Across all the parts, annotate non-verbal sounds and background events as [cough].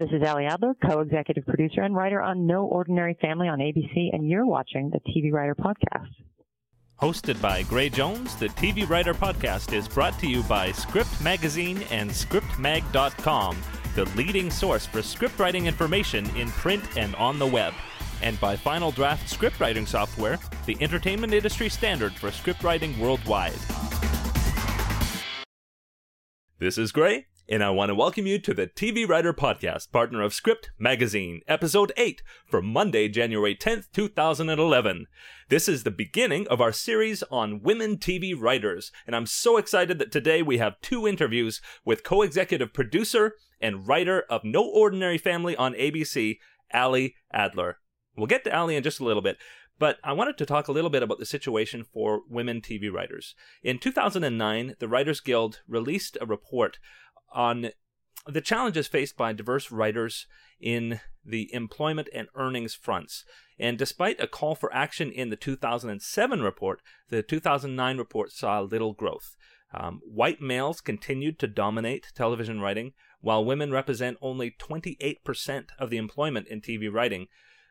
This is Ali Adler, co-executive producer and writer on No Ordinary Family on ABC, and you're watching the TV Writer Podcast. Hosted by Gray Jones, the TV Writer Podcast is brought to you by Script Magazine and ScriptMag.com, the leading source for scriptwriting information in print and on the web, and by Final Draft Scriptwriting software, the entertainment industry standard for scriptwriting worldwide. This is Gray, and I want to welcome you to the TV Writer Podcast, partner of Script Magazine, episode 8 for Monday, January 10th, 2011. This is the beginning of our series on women TV writers, and I'm so excited that today we have two interviews with co executive producer and writer of No Ordinary Family on ABC, Ali Adler. We'll get to Ali in just a little bit, but I wanted to talk a little bit about the situation for women TV writers. In 2009, the Writers Guild released a report on the challenges faced by diverse writers in the employment and earnings fronts. And despite a call for action in the 2007 report, the 2009 report saw little growth. Um, white males continued to dominate television writing, while women represent only 28% of the employment in TV writing.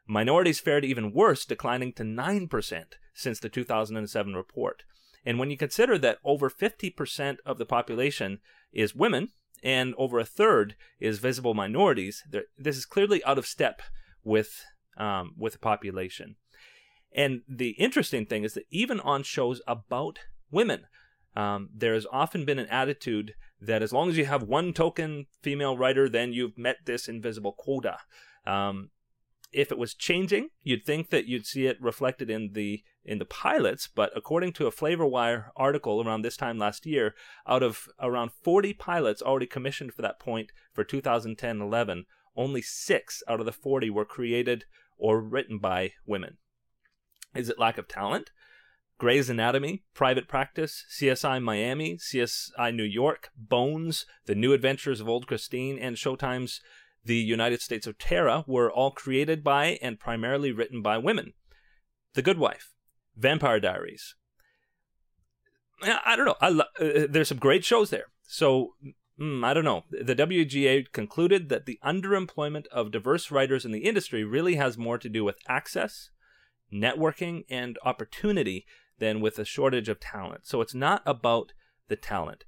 Minorities fared even worse, declining to 9% since the 2007 report. And when you consider that over 50% of the population is women, and over a third is visible minorities. This is clearly out of step with um, with the population. And the interesting thing is that even on shows about women, um, there has often been an attitude that as long as you have one token female writer, then you've met this invisible quota. Um, if it was changing, you'd think that you'd see it reflected in the in the pilots, but according to a FlavorWire article around this time last year, out of around 40 pilots already commissioned for that point for 2010-11, only 6 out of the 40 were created or written by women. Is it lack of talent? Grey's Anatomy, Private Practice, CSI Miami, CSI New York, Bones, The New Adventures of Old Christine, and Showtime's the United States of Tara were all created by and primarily written by women. The Good Wife, Vampire Diaries. I don't know. I lo- uh, there's some great shows there. So mm, I don't know. The WGA concluded that the underemployment of diverse writers in the industry really has more to do with access, networking, and opportunity than with a shortage of talent. So it's not about the talent.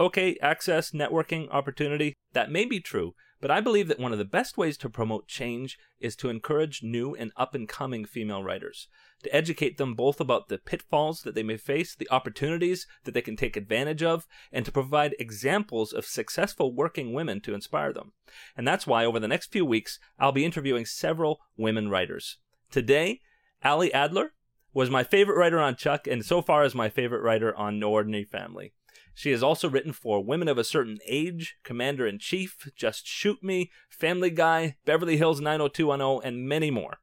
Okay, access, networking, opportunity, that may be true, but I believe that one of the best ways to promote change is to encourage new and up and coming female writers, to educate them both about the pitfalls that they may face, the opportunities that they can take advantage of, and to provide examples of successful working women to inspire them. And that's why over the next few weeks, I'll be interviewing several women writers. Today, Ali Adler was my favorite writer on Chuck, and so far is my favorite writer on No Ordinary Family. She has also written for Women of a Certain Age, Commander in Chief, Just Shoot Me, Family Guy, Beverly Hills 90210, and many more.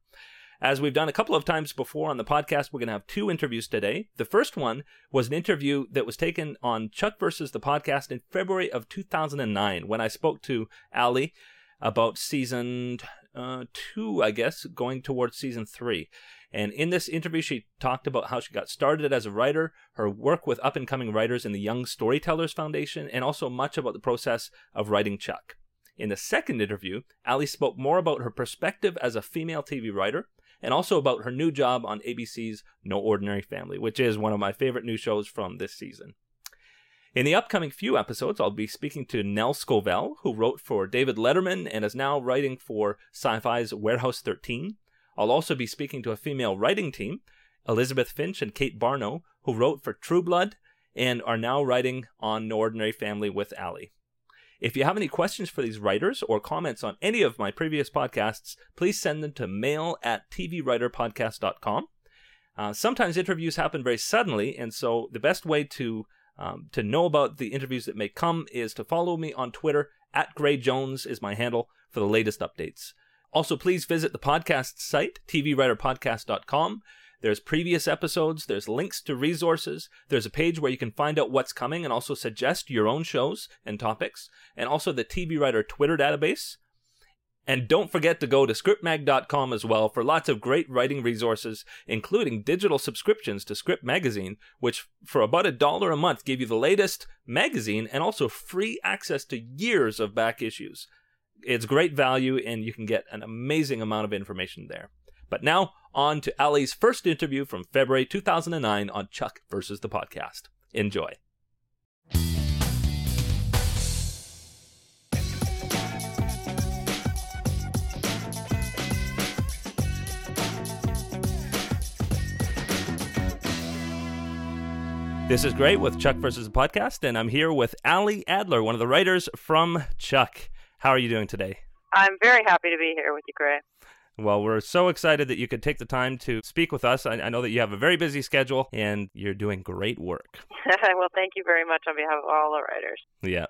As we've done a couple of times before on the podcast, we're going to have two interviews today. The first one was an interview that was taken on Chuck versus the podcast in February of 2009 when I spoke to Ali about season uh, two, I guess, going towards season three. And in this interview, she talked about how she got started as a writer, her work with up and coming writers in the Young Storytellers Foundation, and also much about the process of writing Chuck. In the second interview, Ali spoke more about her perspective as a female TV writer and also about her new job on ABC's No Ordinary Family, which is one of my favorite new shows from this season. In the upcoming few episodes, I'll be speaking to Nell Scovell, who wrote for David Letterman and is now writing for Sci Fi's Warehouse 13. I'll also be speaking to a female writing team, Elizabeth Finch and Kate Barnow, who wrote for True Blood and are now writing on No Ordinary Family with Ali. If you have any questions for these writers or comments on any of my previous podcasts, please send them to mail at tvwriterpodcast.com. Uh, sometimes interviews happen very suddenly, and so the best way to um, to know about the interviews that may come is to follow me on Twitter at Gray Jones is my handle for the latest updates. Also, please visit the podcast site, tvwriterpodcast.com. There's previous episodes, there's links to resources, there's a page where you can find out what's coming and also suggest your own shows and topics, and also the TV Writer Twitter database. And don't forget to go to scriptmag.com as well for lots of great writing resources, including digital subscriptions to Script Magazine, which for about a dollar a month give you the latest magazine and also free access to years of back issues It's Gray value, and you can get an amazing amount of information there. But now, on to Ali's first interview from February 2009 on Chuck versus the podcast. Enjoy. This is great with Chuck versus the podcast, and I'm here with Ali Adler, one of the writers from Chuck. How are you doing today? I'm very happy to be here with you, Gray. Well, we're so excited that you could take the time to speak with us. I, I know that you have a very busy schedule and you're doing great work. [laughs] well, thank you very much on behalf of all the writers. Yeah.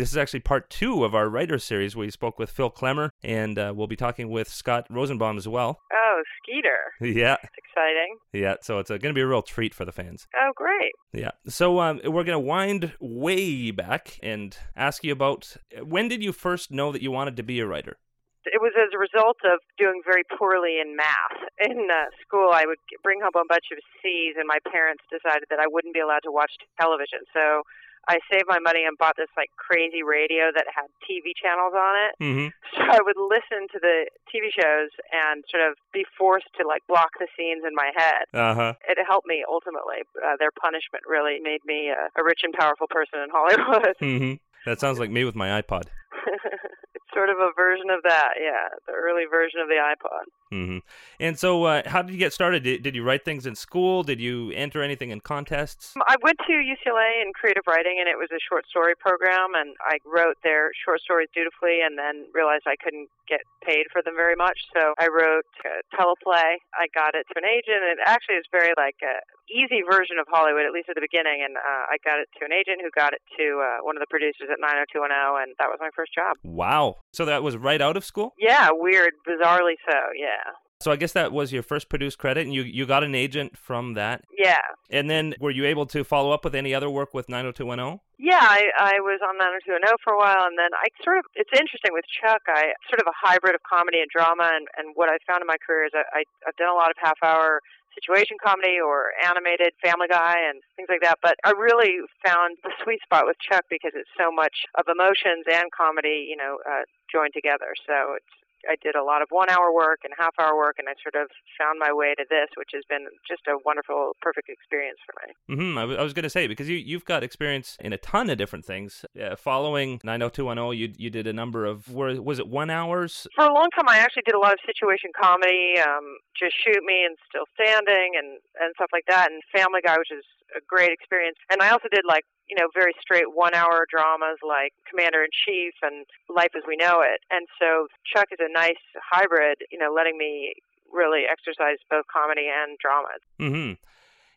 This is actually part two of our writer series. We spoke with Phil Klemmer, and uh, we'll be talking with Scott Rosenbaum as well. Oh, Skeeter. Yeah. It's exciting. Yeah, so it's uh, going to be a real treat for the fans. Oh, great. Yeah. So um, we're going to wind way back and ask you about when did you first know that you wanted to be a writer? It was as a result of doing very poorly in math. In uh, school, I would bring home a bunch of C's, and my parents decided that I wouldn't be allowed to watch television. So I saved my money and bought this like crazy radio that had TV channels on it. Mm-hmm. So I would listen to the TV shows and sort of be forced to like block the scenes in my head. Uh huh. It helped me ultimately. Uh, their punishment really made me a, a rich and powerful person in Hollywood. Mm-hmm. That sounds like me with my iPod. [laughs] sort of a version of that, yeah, the early version of the iPod. Mm-hmm. And so, uh, how did you get started? Did, did you write things in school? Did you enter anything in contests? I went to UCLA in creative writing, and it was a short story program, and I wrote their short stories dutifully, and then realized I couldn't get paid for them very much, so I wrote a teleplay. I got it to an agent, and it actually is very like a easy version of Hollywood, at least at the beginning, and uh, I got it to an agent who got it to uh, one of the producers at 90210, and that was my first job. Wow! So that was right out of school? Yeah, weird, bizarrely so. Yeah. So I guess that was your first produced credit, and you you got an agent from that. Yeah. And then were you able to follow up with any other work with 90210? Yeah, I, I was on 90210 for a while, and then I sort of, it's interesting with Chuck, I sort of a hybrid of comedy and drama, and, and what I found in my career is I, I, I've done a lot of half hour situation comedy or animated Family Guy and things like that. But I really found the sweet spot with Chuck because it's so much of emotions and comedy, you know, uh, joined together. So it's I did a lot of one hour work and half hour work, and I sort of found my way to this, which has been just a wonderful, perfect experience for me. Mm-hmm. I, w- I was going to say because you you've got experience in a ton of different things. Uh, following 90210, you you did a number of were, was it one hours? For a long time, I actually did a lot of situation comedy, um, just shoot me and still standing, and and stuff like that, and Family Guy, which is a great experience. And I also did like you know very straight one hour dramas like Commander in Chief and Life as We Know It. And so Chuck is a nice hybrid, you know, letting me really exercise both comedy and drama. Mm-hmm.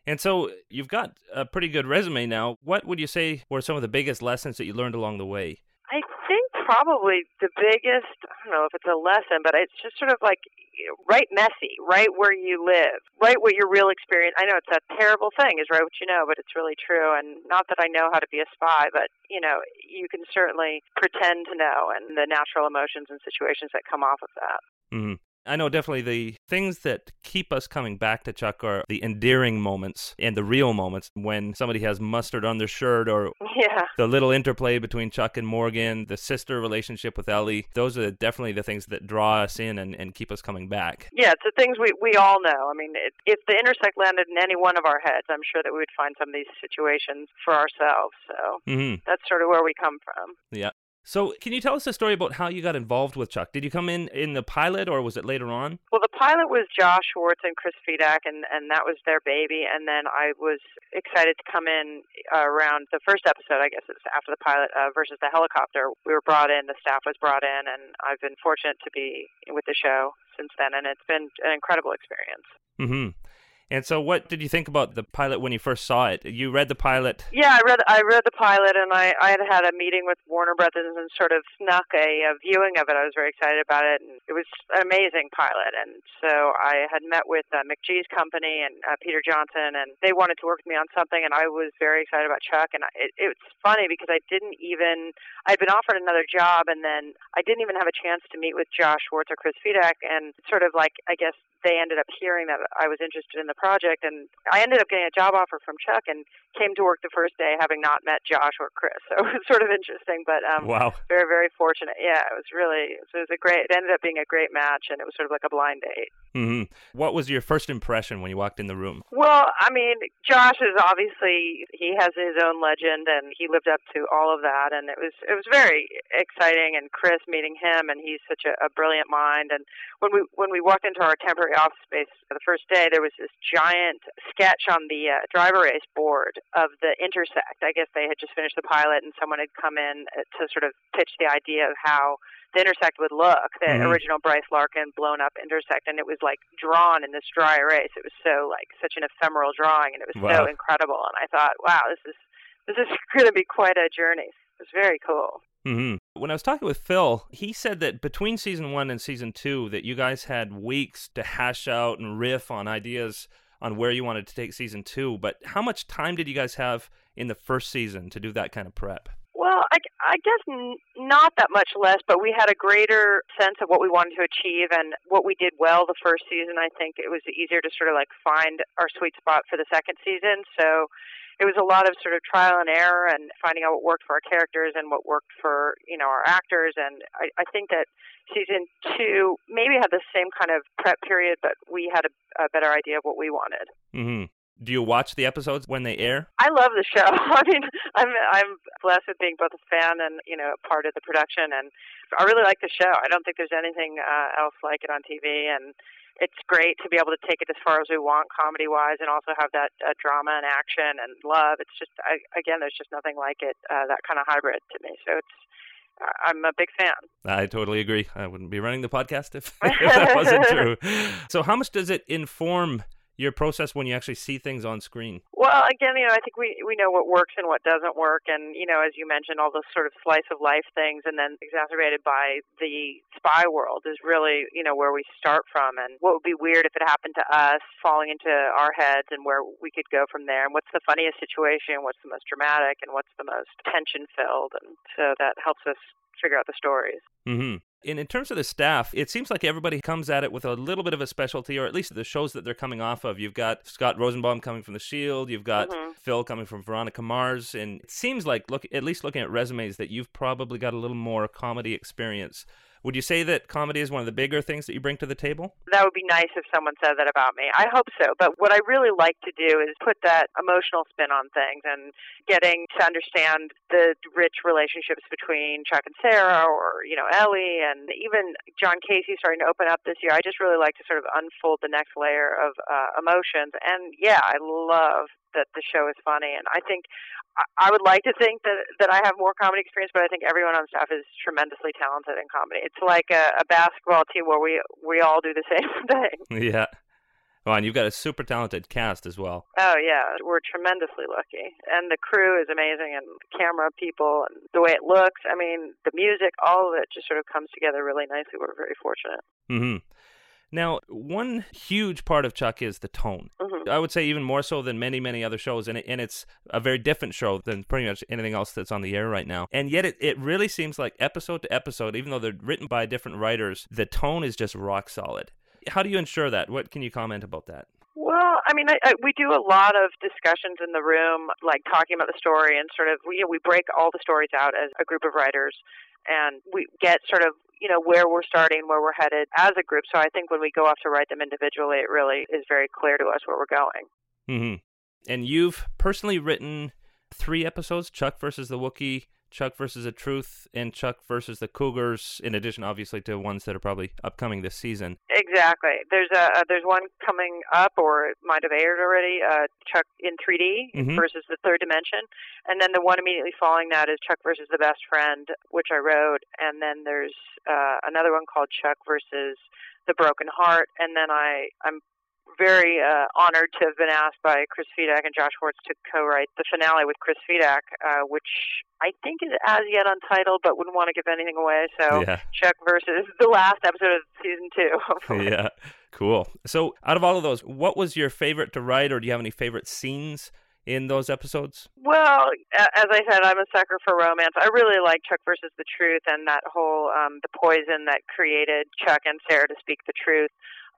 And so you've got a pretty good resume now. What would you say were some of the biggest lessons that you learned along the way? Probably the biggest, I don't know if it's a lesson, but it's just sort of like write messy, write where you live, write what your real experience. I know it's a terrible thing, is write what you know, but it's really true. And not that I know how to be a spy, but you know, you can certainly pretend to know, and the natural emotions and situations that come off of that. Mm-hmm. I know definitely the things that keep us coming back to Chuck are the endearing moments and the real moments when somebody has mustard on their shirt or yeah. the little interplay between Chuck and Morgan, the sister relationship with Ellie. Those are definitely the things that draw us in and, and keep us coming back. Yeah, it's the things we, we all know. I mean, it, if the intersect landed in any one of our heads, I'm sure that we would find some of these situations for ourselves. So mm-hmm. that's sort of where we come from. Yeah. So, can you tell us a story about how you got involved with Chuck? Did you come in in the pilot, or was it later on? Well, the pilot was Josh Schwartz and Chris Fedak, and and that was their baby. And then I was excited to come in uh, around the first episode. I guess it's after the pilot uh, versus the helicopter. We were brought in, the staff was brought in, and I've been fortunate to be with the show since then, and it's been an incredible experience. Mm-hmm. And so, what did you think about the pilot when you first saw it? You read the pilot. Yeah, I read. I read the pilot, and I, I had had a meeting with Warner Brothers and sort of snuck a, a viewing of it. I was very excited about it, and it was an amazing pilot. And so I had met with uh, McG's company and uh, Peter Johnson, and they wanted to work with me on something, and I was very excited about Chuck. And I, it, was funny because I didn't even. I'd been offered another job, and then I didn't even have a chance to meet with Josh Schwartz or Chris Fedak, and sort of like I guess they ended up hearing that I was interested in the project, and I ended up getting a job offer from Chuck, and came to work the first day having not met Josh or Chris. [laughs] So it was sort of interesting, but um, wow, very very fortunate. Yeah, it was really it was a great. It ended up being a great match, and it was sort of like a blind date. Mm-hmm. What was your first impression when you walked in the room? Well, I mean, Josh is obviously he has his own legend, and he lived up to all of that, and it was it was very exciting. And Chris meeting him, and he's such a, a brilliant mind. And when we when we walked into our temporary office space for the first day, there was this giant sketch on the uh, dry erase board of the intersect. I guess they had just finished the pilot, and someone had come in uh, to sort of pitch the idea of how the intersect would look, the mm-hmm. original Bryce Larkin blown up intersect, and it was like drawn in this dry erase. It was so like such an ephemeral drawing, and it was wow. so incredible. And I thought, wow, this is this is [laughs] going to be quite a journey. It was very cool. Mm-hmm. When I was talking with Phil, he said that between season one and season two, that you guys had weeks to hash out and riff on ideas on where you wanted to take season two. But how much time did you guys have in the first season to do that kind of prep? Well, I, I guess n- not that much less, but we had a greater sense of what we wanted to achieve and what we did well the first season. I think it was easier to sort of like find our sweet spot for the second season. So it was a lot of sort of trial and error and finding out what worked for our characters and what worked for you know our actors. And I, I think that season two maybe had the same kind of prep period but we had a, a better idea of what we wanted. Mm-hmm. do you watch the episodes when they air? I love the show. [laughs] I mean i'm i'm blessed with being both a fan and you know part of the production. And i really like the show. I don't think there's anything uh, else like it on tv and it's great to be able to take it as far as we want comedy wise and also have that uh, drama and action and love it's just I, again there's just nothing like it uh, that kind of hybrid to me so it's I'm a big fan. I totally agree. I wouldn't be running the podcast if, [laughs] if that wasn't [laughs] true. So, how much does it inform your process when you actually see things on screen? Well, again, you know, I think we we know what works and what doesn't work, and you know, as you mentioned, all those sort of slice of life things, and then exacerbated by the spy world is really you know where we start from, and what would be weird if it happened to us, falling into our heads, and where we could go from there, and what's the funniest situation, what's the most dramatic, and what's the most tension filled, and so that helps us figure out the stories. Mm-hmm. And in terms of the staff, it seems like everybody comes at it with a little bit of a specialty, or at least the shows that they're coming off of. You've got Scott Rosenbaum coming from The Shield, you've got mm-hmm. Phil coming from Veronica Mars, and it seems like, look, at least looking at resumes, that you've probably got a little more comedy experience would you say that comedy is one of the bigger things that you bring to the table? That would be nice if someone said that about me. I hope so. But what I really like to do is put that emotional spin on things and getting to understand the rich relationships between Chuck and Sarah or, you know, Ellie and even John Casey starting to open up this year. I just really like to sort of unfold the next layer of uh, emotions. And yeah, I love that the show is funny. And I think I would like to think that that I have more comedy experience, but I think everyone on staff is tremendously talented in comedy. It's like a, a basketball team where we we all do the [laughs] same thing. Yeah. Well, and you've got a super talented cast as well. Oh yeah, we're tremendously lucky, and the crew is amazing, and camera people, and the way it looks. I mean, the music, all of it just sort of comes together really nicely. We're very fortunate. Mm-hmm. Now, one huge part of Chuck is the tone. Mm-hmm. I would say even more so than many, many other shows, and, it, and it's a very different show than pretty much anything else that's on the air right now. And yet, it, it really seems like episode to episode, even though they're written by different writers, the tone is just rock solid. How do you ensure that? What can you comment about that? Well, I mean, I, I, we do a lot of discussions in the room, like talking about the story, and sort of we you know, we break all the stories out as a group of writers, and we get sort of you know where we're starting, where we're headed as a group. So I think when we go off to write them individually, it really is very clear to us where we're going. Mm-hmm. And you've personally written three episodes: Chuck versus the Wookiee, Chuck versus the Truth and Chuck versus the Cougars, in addition, obviously, to ones that are probably upcoming this season. Exactly. There's a uh, there's one coming up, or it might have aired already. Uh, Chuck in 3D mm-hmm. versus the Third Dimension, and then the one immediately following that is Chuck versus the Best Friend, which I wrote, and then there's uh, another one called Chuck versus the Broken Heart, and then I I'm very uh, honored to have been asked by Chris Fedak and Josh Schwartz to co-write the finale with Chris Fedak, uh, which I think is as yet untitled, but wouldn't want to give anything away. So yeah. Chuck versus the last episode of season two. [laughs] yeah, cool. So out of all of those, what was your favorite to write, or do you have any favorite scenes? in those episodes? Well, as I said, I'm a sucker for romance. I really like Chuck versus the Truth and that whole um, the poison that created Chuck and Sarah to speak the truth.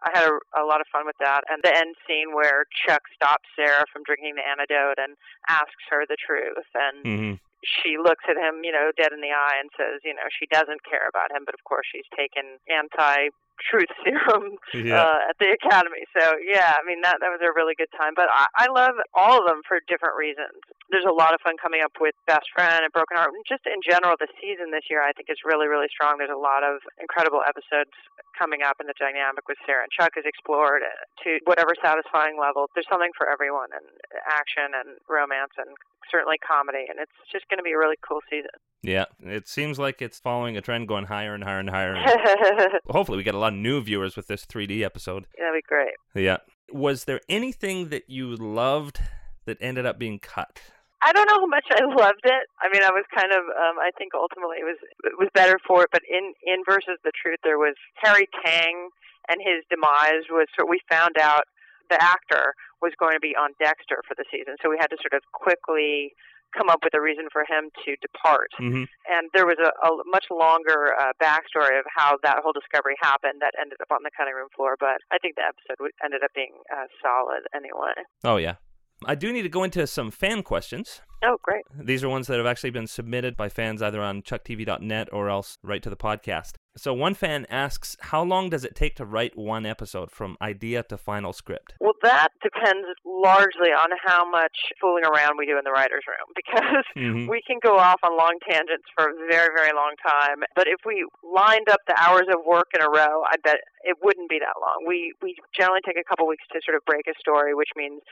I had a, a lot of fun with that. And the end scene where Chuck stops Sarah from drinking the antidote and asks her the truth, and hmm she looks at him, you know, dead in the eye and says, you know, she doesn't care about him, but of course she's taken anti truth [laughs] serum Yeah. uh, at the academy. So yeah, I mean that that was a really good time. But I, I love all of them for different reasons. There's a lot of fun coming up with Best Friend and Broken Heart. And just in general, the season this year I think is really really strong. There's a lot of incredible episodes coming up, and the dynamic with Sarah and Chuck is explored to whatever satisfying level. There's something for everyone, and action and romance and certainly comedy, and it's just going to be a really cool season. Yeah, it seems like it's following a trend going higher and higher and higher. [laughs] Hopefully, we get a lot of new viewers with this 3D episode. Yeah, be great. Yeah. Was there anything that you loved that ended up being cut? I don't know how much I [laughs] loved it. I mean, I was kind of. Um, I think ultimately it was it was better for it. But in in versus the truth, there was Harry Tang and his demise was. So we found out the actor was going to be on Dexter for the season, so we had to sort of quickly come up with a reason for him to depart. hmm And there was a, a much longer uh, backstory of how that whole discovery happened that ended up on the cutting room floor. But I think the episode ended up being uh, solid anyway. Oh, yeah. I do need to go into some fan questions. Oh, great. These are ones that have actually been submitted by fans either on chucktv.net or else right to the podcast. So one fan asks, how long does it take to write one episode from idea to final script? Well, that depends largely on how much fooling around we do in the writer's room [laughs] because Mhm. we can go off on long tangents for a very, very long time. But if we lined up the hours of work in a row, I bet it wouldn't be that long. We we generally take a couple weeks to sort of break a story, which means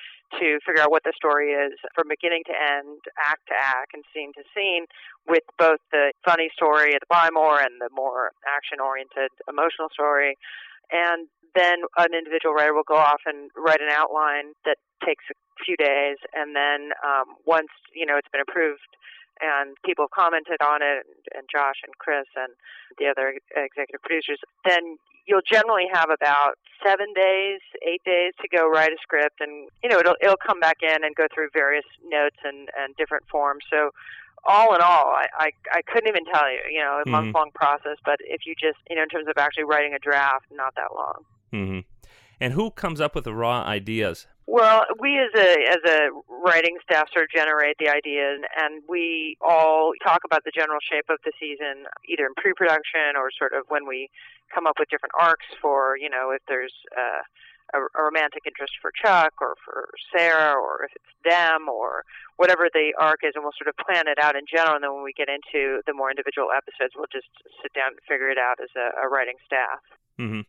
to figure out what the story is from beginning to end, act to act, and scene to scene, with both the funny story at the Buy More and the more action-oriented emotional story. And then an individual writer will go off and write an outline that takes a few days, and then um, once you know it's been approved and people commented on it, and, and Josh and Chris and the other executive producers, then you'll generally have about seven days, eight days to go write a script, and you know it'll it'll come back in and go through various notes and and different forms. So all in all, I, I, I couldn't even tell you, you know, a Mhm. month long process, but if you just, you know, in terms of actually writing a draft, not that long. hmm And who comes up with the raw ideas? Well, we as a as a writing staff sort of generate the ideas, and we all talk about the general shape of the season, either in pre-production or sort of when we come up with different arcs for, you know, if there's uh, a, a romantic interest for Chuck or for Sarah, or if it's them, or whatever the arc is, and we'll sort of plan it out in general. And then when we get into the more individual episodes, we'll just sit down and figure it out as a, a writing staff. Mm-hmm.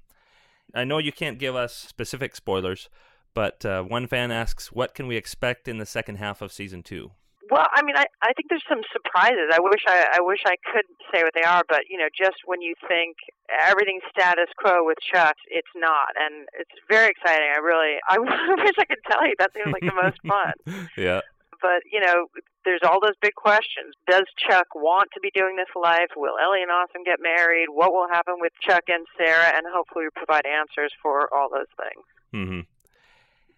I know you can't give us specific spoilers, but uh, one fan asks, what can we expect in the second half of season two? Well, I mean, I, I think there's some surprises. I wish I, I wish I could say what they are, but you know, just when you think everything's status quo with Chuck, it's not, and it's very exciting. I really, [laughs] I wish I could tell you that seems like the most fun. [laughs] yeah. But you know, there's all those big questions. Does Chuck want to be doing this life? Will Ellie and Awesome get married? What will happen with Chuck and Sarah? And hopefully, we provide answers for all those things. hmm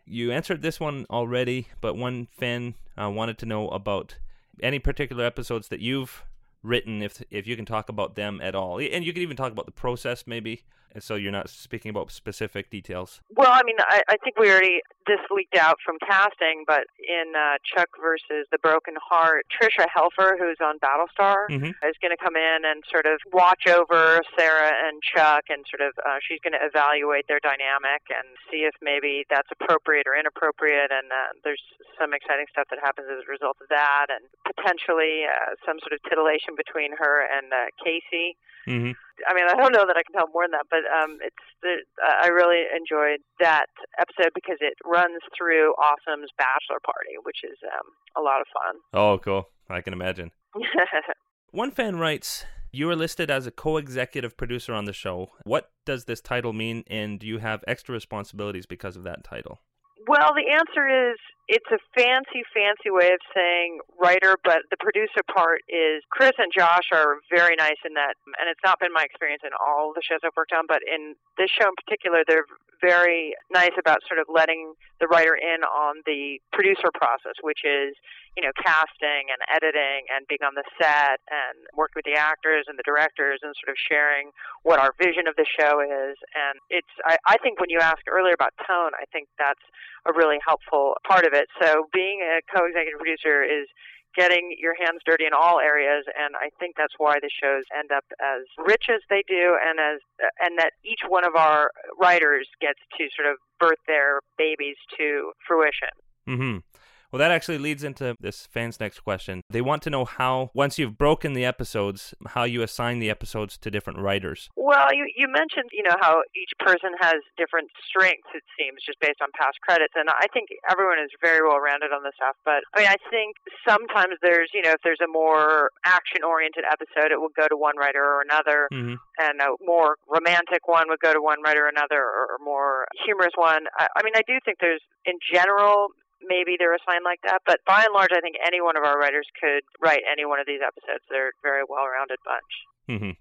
You answered this one already, but one fan uh, wanted to know about any particular episodes that you've written, if if you can talk about them at all, and you can even talk about the process, maybe, so you're not speaking about specific details. Well, I mean, I, I think we already this leaked out from casting, but in uh, Chuck versus the Broken Heart, Tricia Helfer, who's on Battlestar, Mhm. is going to come in and sort of watch over Sarah and Chuck, and sort of uh, she's going to evaluate their dynamic and see if maybe that's appropriate or inappropriate. And uh, there's some exciting stuff that happens as a result of that, and potentially uh, some sort of titillation between her and uh, Casey. hmm I mean, I don't know that I can tell more than that, but um, it's the, uh, I really enjoyed that episode because it runs through Awesome's bachelor party, which is um, a lot of fun. Oh, cool! I can imagine. [laughs] One fan writes, You are listed as a co executive producer on the show. What does this title mean, and do you have extra responsibilities because of that title? well, the answer is it's a fancy, fancy way of saying writer, but the producer part is Chris and Josh are very nice in that, and it's not been my experience in all the shows I've worked on, but in this show in particular, they're very nice about sort of letting the writer in on the producer process, which is you know, casting and editing and being on the set and working with the actors and the directors and sort of sharing what our vision of the show is. And it's, I, I think when you asked earlier about tone, I think that's a really helpful part of it. So being a co-executive producer is getting your hands dirty in all areas and I think that's why the shows end up as rich as they do and as and that each one of our writers gets to sort of birth their babies to fruition. Mhm. Well, that actually leads into this fan's next question. They want to know how, once you've broken the episodes, how you assign the episodes to different writers. Well, you, you mentioned, you know, how each person has different strengths, it seems, just based on past credits. And I think everyone is very well rounded on the staff. But, I mean, I think sometimes there's, you know, if there's a more action oriented episode, it will go to one writer or another. Mm-hmm. And a more romantic one would go to one writer or another, or a more humorous one. I, I mean, I do think there's, in general, maybe they're assigned like that. But by and large, I think any one of our writers could write any one of these episodes. They're a very well rounded bunch. Mm-hmm.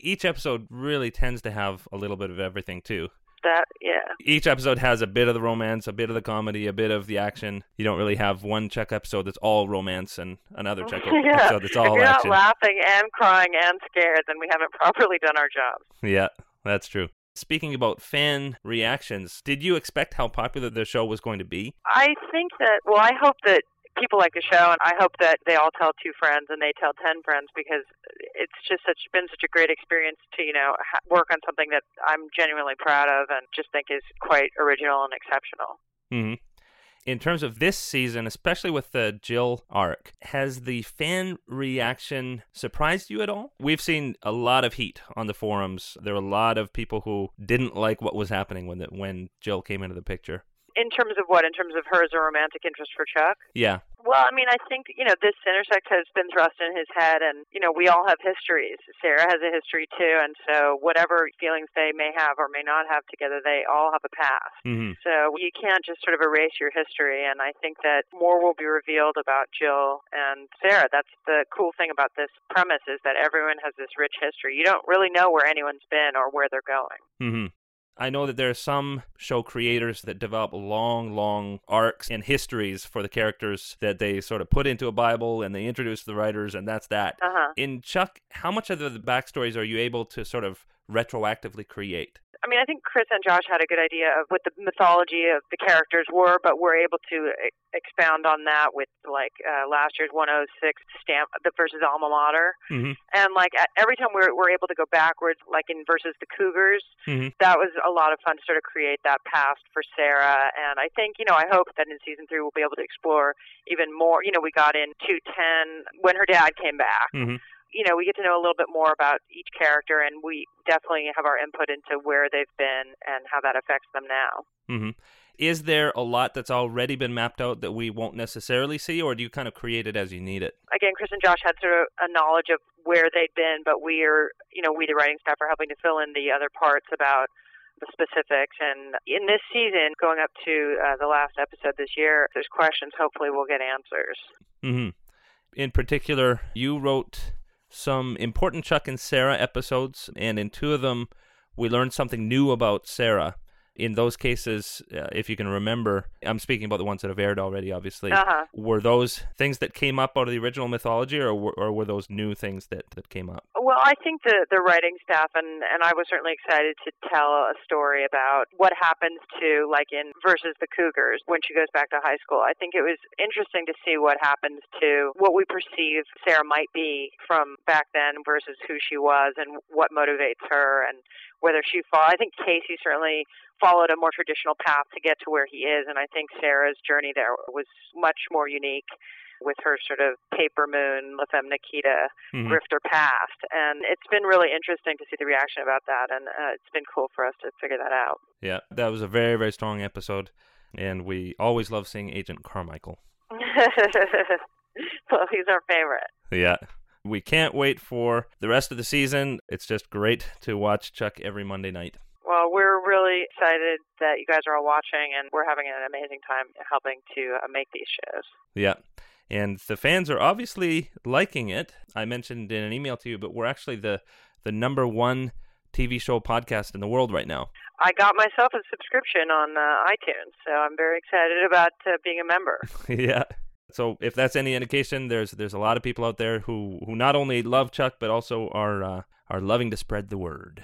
Each episode really tends to have a little bit of everything, too. That, yeah. Each episode has a bit of the romance, a bit of the comedy, a bit of the action. You don't really have one Chuck episode that's all romance and another [laughs] Chuck yeah. episode that's all action. if you're action. not laughing and crying and scared, then we haven't [laughs] properly done our job. Yeah, that's true. Speaking about fan reactions, did you expect how popular the show was going to be? I think that, well, I hope that people like the show, and I hope that they all tell two friends and they tell ten friends because it's just such been such a great experience to you know work on something that I'm genuinely proud of and just think is quite original and exceptional. Mm-hmm. In terms of this season, especially with the Jill arc, has the fan reaction surprised you at all? We've seen a lot of heat on the forums. There were a lot of people who didn't like what was happening when the, when Jill came into the picture. In terms of what? In terms of her as a romantic interest for Chuck? Yeah. Well, I mean, I think, you know, this intersect has been thrust in his head, and, you know, we all have histories. Sarah has a history, too, and so whatever feelings they may have or may not have together, they all have a past. Mm-hmm. So you can't just sort of erase your history, and I think that more will be revealed about Jill and Sarah. That's the cool thing about this premise is that everyone has this rich history. You don't really know where anyone's been or where they're going. Mm-hmm. I know that there are some show creators that develop long, long arcs and histories for the characters that they sort of put into a Bible and they introduce the writers, and that's that. Uh-huh. In Chuck, how much of the backstories are you able to sort of retroactively create? I mean, I think Chris and Josh had a good idea of what the mythology of the characters were, but we're able to expound on that with like uh, last year's 106 stamp the versus alma mater, Mm-hmm. and like a- every time we're we're able to go backwards, like in versus the Cougars, Mm-hmm. that was a lot of fun to sort of create that past for Sarah. And I think, you know, I hope that in season three we'll be able to explore even more. You know, we got in 210 when her dad came back. Mm-hmm. You know, we get to know a little bit more about each character, and we definitely have our input into where they've been and how that affects them now. Mm-hmm. Is there a lot that's already been mapped out that we won't necessarily see, or do you kind of create it as you need it? Again, Chris and Josh had sort of a knowledge of where they'd been, but we are, you know, we the writing staff are helping to fill in the other parts about the specifics. And in this season, going up to uh, the last episode this year, there's questions, hopefully we'll get answers. Mm-hmm. In particular, you wrote some important Chuck and Sarah episodes, and in two of them, we learned something new about Sarah. In those cases, uh, if you can remember, I'm speaking about the ones that have aired already, obviously. Uh-huh. Were those things that came up out of the original mythology, or were, or were those new things that, that came up? Well, I think the the writing staff and and I was certainly excited to tell a story about what happens to like in versus the Cougars when she goes back to high school. I think it was interesting to see what happens to what we perceive Sarah might be from back then versus who she was and what motivates her and whether she fall. I think Casey certainly followed a more traditional path to get to where he is, and I think Sarah's journey there was much more unique with her sort of paper moon, La Femme Nikita Mhm. grifter past. And it's been really interesting to see the reaction about that, and uh, it's been cool for us to figure that out. Yeah, that was a very, very strong episode, and we always love seeing Agent Carmichael. [laughs] [laughs] well, he's our favorite. Yeah. We can't wait for the rest of the season. It's just great to watch Chuck every Monday night. Well, we're really excited that you guys are all watching, and we're having an amazing time helping to uh, make these shows. Yeah. And the fans are obviously liking it. I mentioned in an email to you, but we're actually the the number one TV show podcast in the world right now. I got myself a subscription on uh, iTunes, so I'm very excited about uh, being a member. [laughs] yeah. So if that's any indication, there's there's a lot of people out there who who not only love Chuck but also are uh, are loving to spread the word.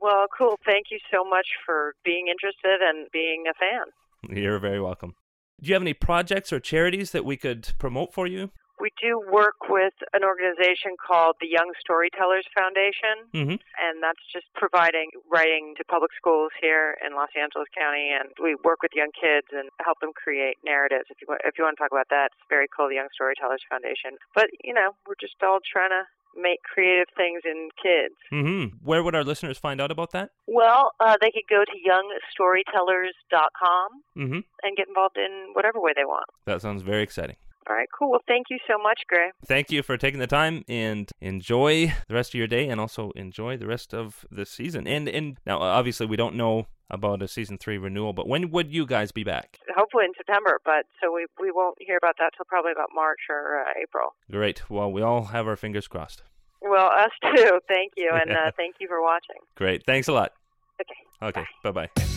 Well, cool. Thank you so much for being interested and being a fan. You're very welcome. Do you have any projects or charities that we could promote for you? We do work with an organization called the Young Storytellers Foundation, Mm-hmm. and that's just providing writing to public schools here in Los Angeles County. And we work with young kids and help them create narratives. If you want, if you want to talk about that, it's very cool. The Young Storytellers Foundation. But you know, we're just all trying to make creative things in kids. Mm-hmm. Where would our listeners find out about that? Well, uh, they could go to youngstorytellers.com Mm-hmm. and get involved in whatever way they want. That sounds very exciting. All right, cool. Well, thank you so much, Gray. Thank you for taking the time and enjoy the rest of your day and also enjoy the rest of the season. And and now obviously we don't know about a season 3 renewal, but when would you guys be back? Hopefully in September, but so we we won't hear about that till probably about March or uh, April. Great. Well, we all have our fingers crossed. Well, us too. Thank you, and Yeah. uh, [laughs] thank you for watching. Great. Thanks a lot. Okay. Okay. Bye-bye.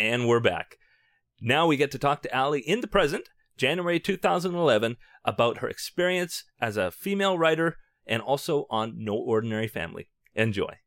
And we're back. Now we get to talk to Ali in the present, January 2011, about her experience as a female writer and also on No Ordinary Family. Enjoy.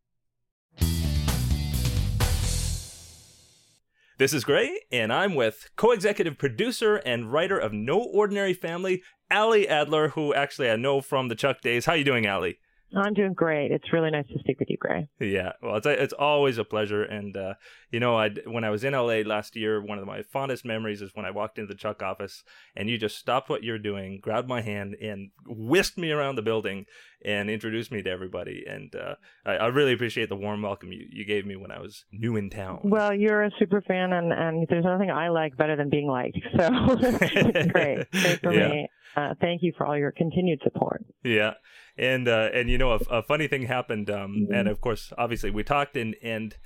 This is Gray, and I'm with co-executive producer and writer of No Ordinary Family, Ali Adler, who actually I know from the Chuck days. How you doing, Ali? I'm doing great. It's really nice to speak with you, Gray. Yeah, well, it's it's always a pleasure, and uh, you know, I when I was in LA last year, one of my fondest memories is when I walked into the Chuck office, and you just stopped what you're doing, grabbed my hand, and whisked me around the building, and introduced me to everybody, and uh, I, I really appreciate the warm welcome you, you gave me when I was new in town. Well, you're a super fan, and, and there's nothing I like better than being liked. [laughs] So [laughs] great. Great for [laughs] Yeah. me. Uh, thank you for all your continued support. Yeah, and uh, and you know a, a funny thing happened, um, Mhm. and of course, obviously, we talked, and and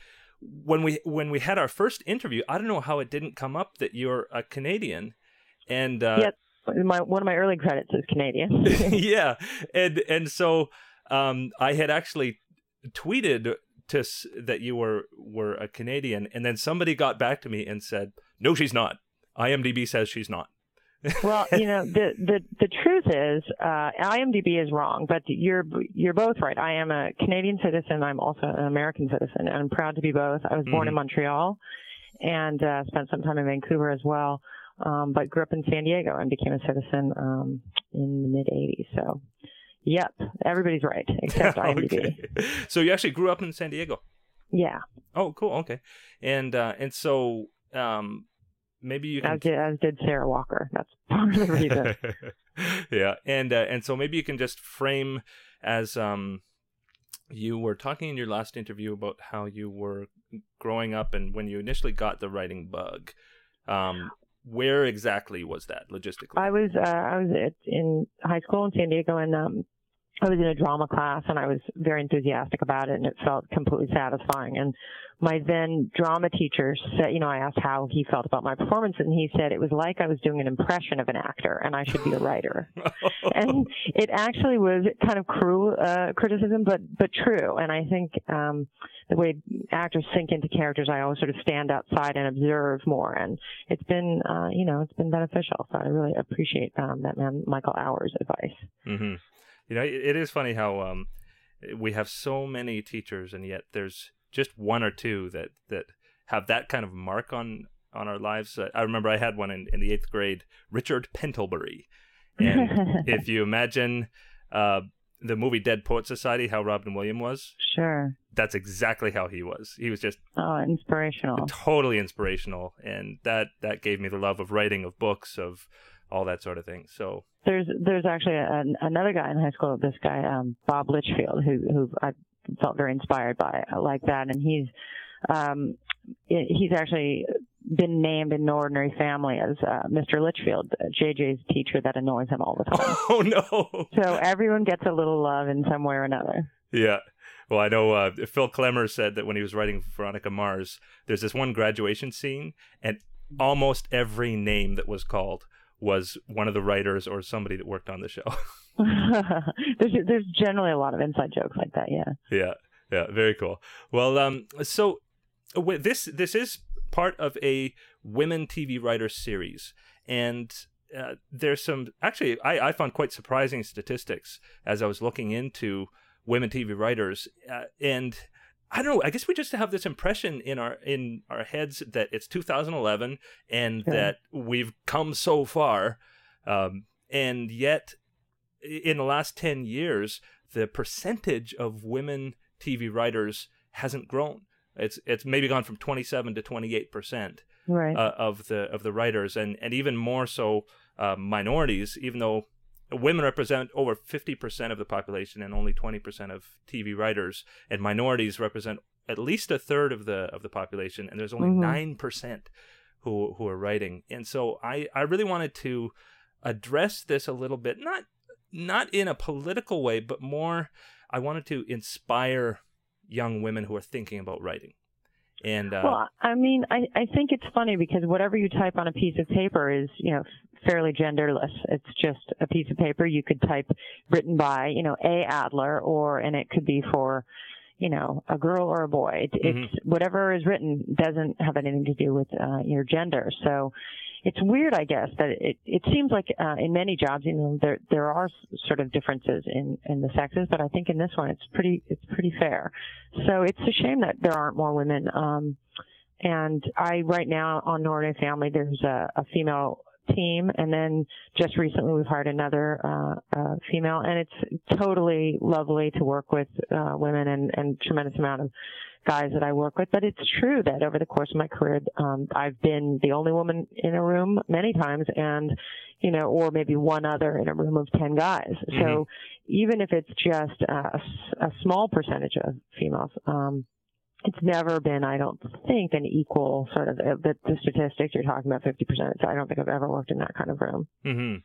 when we when we had our first interview, I don't know how it didn't come up that you're a Canadian, and uh, Yep. My one of my early credits is Canadian. [laughs] [laughs] yeah, and and so um, I had actually tweeted to s- that you were were a Canadian, and then somebody got back to me and said, "No, she's not. IMDb says she's not." Well, you know, the the the truth is, uh, IMDb is wrong, but you're you're both right. I am a Canadian citizen. I'm also an American citizen, and I'm proud to be both. I was born in Mhm. Montreal, and uh, spent some time in Vancouver as well, um, but grew up in San Diego and became a citizen um, in the mid '80s. So, yep, everybody's right except [laughs] IMDb. Okay. So you actually grew up in San Diego. Yeah, Oh, cool. Okay, and uh, and so um, maybe you can. as did as did Sarah Walker. That's [laughs] part of the reason. [laughs] yeah, and uh, and so maybe you can just frame as um, you were talking in your last interview about how you were growing up and when you initially got the writing bug. Um, where exactly was that logistically? I was uh, I was in high school in San Diego, and um, I was in a drama class, and I was very enthusiastic about it, and it felt completely satisfying. And my then drama teacher said, you know, I asked how he felt about my performance, and he said it was like I was doing an impression of an actor, and I should be a writer. [laughs] and it actually was kind of cruel uh, criticism, but but true. And I think um, the way actors sink into characters, I always sort of stand outside and observe more, and it's been uh, you know it's been beneficial. So I really appreciate um, that man Michael Hours' advice. hmm You know, it, it is funny how um, we have so many teachers, and yet there's just one or two that that have that kind of mark on on our lives. Uh, I remember I had one in, in the eighth grade, Richard Pentlebury, and [laughs] if you imagine uh, the movie Dead Poet Society, how Robin Williams was, sure. that's exactly how he was. He was just Oh, inspirational. totally inspirational, and that that gave me the love of writing, of books, of all that sort of thing. So There's there's actually a, another guy in high school, this guy um, Bob Litchfield, who who I felt very inspired by, I like that, and he's um, he's actually been named in Ordinary Family as uh, Mr. Litchfield, uh, JJ's teacher that annoys him all the time. [laughs] oh no. so everyone gets a little love in some way or another. Yeah. Well, I know uh, Phil Klemmer said that when he was writing Veronica Mars, there's this one graduation scene, and almost every name that was called was one of the writers or somebody that worked on the show. [laughs] [laughs] there's there's generally a lot of inside jokes like that. Yeah. Yeah. Yeah. Very cool. Well, um, so this this is part of a women TV writer series, and uh, there's some actually I, I found quite surprising statistics as I was looking into women TV writers, uh, and I don't know. I guess we just have this impression in our in our heads that it's 2011 and yeah. that we've come so far, um, and yet in the last 10 years, the percentage of women TV writers hasn't grown. It's it's maybe gone from 27 to 28 percent right. uh, of the of the writers, and and even more so uh, minorities. Even though women represent over 50 percent of the population and only 20 percent of TV writers, and minorities represent at least a third of the of the population, and there's only mm-hmm. 9 mm-hmm. percent who who are writing. And so I I really wanted to address this a little bit, not not in a political way, but more I wanted to inspire young women who are thinking about writing. And uh, well, I mean, I I think it's funny because whatever you type on a piece of paper is you know fairly genderless. It's just a piece of paper. You could type written by you know a Adler, or and it could be for you know a girl or a boy. It, mm-hmm. It's whatever is written doesn't have anything to do with uh, your gender. So it's weird, I guess, that it it seems like uh, in many jobs, you know, there there are sort of differences in in the sexes, but I think in this one, it's pretty it's pretty fair. So it's a shame that there aren't more women. Um, and I right now on No Ordinary Family, there's a, a female team, and then just recently we've hired another uh, uh, female, and it's totally lovely to work with uh, women and, and tremendous amount of guys that I work with, but it's true that over the course of my career, um, I've been the only woman in a room many times and, you know, or maybe one other in a room of 10 guys. Mm-hmm. So even if it's just a, a small percentage of females, um, it's never been, I don't think, an equal sort of, uh, the, the statistics you're talking about 50%. So I don't think I've ever worked in that kind of room. Mm-hmm.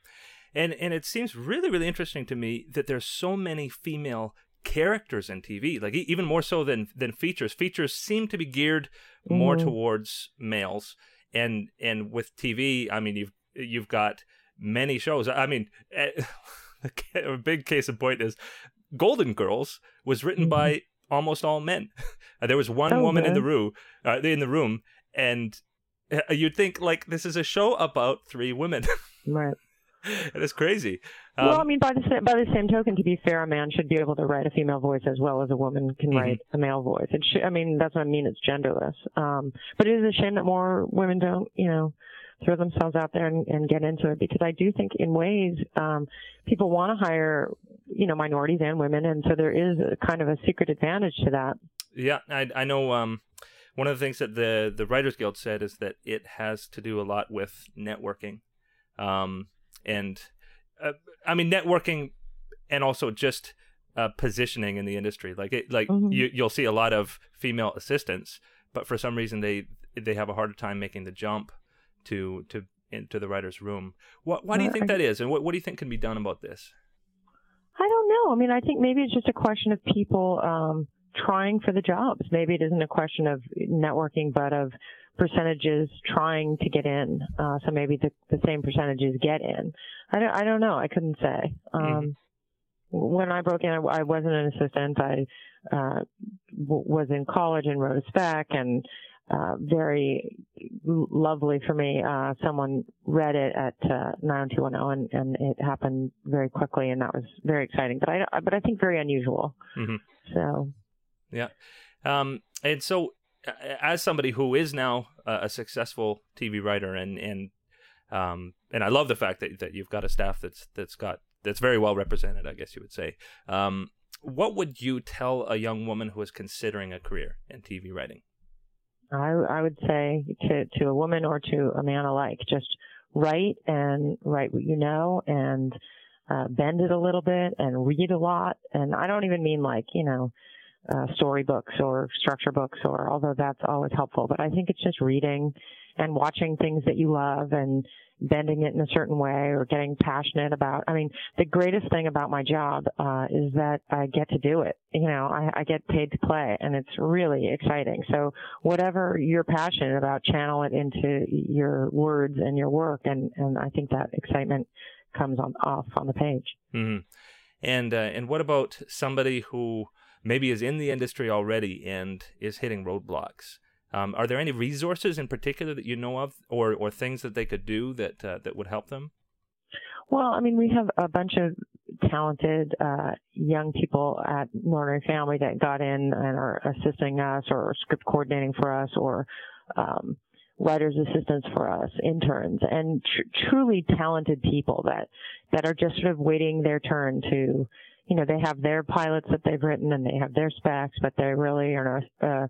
And, and it seems really, really interesting to me that there's so many female characters in TV, like even more so than than features. Features seem to be geared more mm. towards males, and and with TV, I mean you've you've got many shows. I mean, [laughs] a big case in point is Golden Girls was written mm-hmm. by almost all men. [laughs] there was one oh, woman man. in the room, uh, in the room, and uh, you'd think like this is a show about three women. [laughs] right. It is crazy. Um, well, I mean, by the same, by the same token, to be fair, a man should be able to write a female voice as well as a woman can mm-hmm. write a male voice. It should, I mean, that's what I mean. It's genderless. Um, but it is a shame that more women don't, you know, throw themselves out there and, and get into it because I do think in ways um, people want to hire, you know, minorities and women, and so there is a kind of a secret advantage to that. Yeah, I, I know. Um, one of the things that the the Writers Guild said is that it has to do a lot with networking. Um, and uh, I mean networking, and also just uh, positioning in the industry. Like it, like mm-hmm. you you'll see a lot of female assistants, but for some reason they they have a harder time making the jump to to into the writer's room. What why do you think that is, and what what do you think can be done about this? I don't know. I mean, I think maybe it's just a question of people um, trying for the jobs. Maybe it isn't a question of networking, but of percentages trying to get in. Uh, so maybe the, the same percentages get in. I don't, I don't know. I couldn't say. Um, mm-hmm. When I broke in, I, I wasn't an assistant. I uh, w- was in college and wrote a spec and uh, very lovely for me. Uh, someone read it at uh, 90210 and, and it happened very quickly and that was very exciting, but I, but I think very unusual. Mm-hmm. So. Yeah. Um, and so as somebody who is now a, successful TV writer, and and um, and I love the fact that that you've got a staff that's that's got that's very well represented. I guess you would say. Um, what would you tell a young woman who is considering a career in TV writing? I I would say to to a woman or to a man alike, just write and write what you know and uh, bend it a little bit and read a lot. And I don't even mean like you know uh, storybooks or structure books or although that's always helpful but i think it's just reading and watching things that you love and bending it in a certain way or getting passionate about. I mean, the greatest thing about my job uh, is that I get to do it. You know, I, I get paid to play, and it's really exciting. So whatever you're passionate about, channel it into your words and your work, and and I think that excitement comes on off on the page. Mm-hmm. And uh, and what about somebody who maybe is in the industry already and is hitting roadblocks? Um, are there any resources in particular that you know of, or or things that they could do that uh, that would help them? Well, I mean, we have a bunch of talented uh, young people at Northern Family that got in and are assisting us, or script coordinating for us, or um, writers assistants for us, interns, and tr- truly talented people that that are just sort of waiting their turn to you know, they have their pilots that they've written and they have their specs, but they really are uh,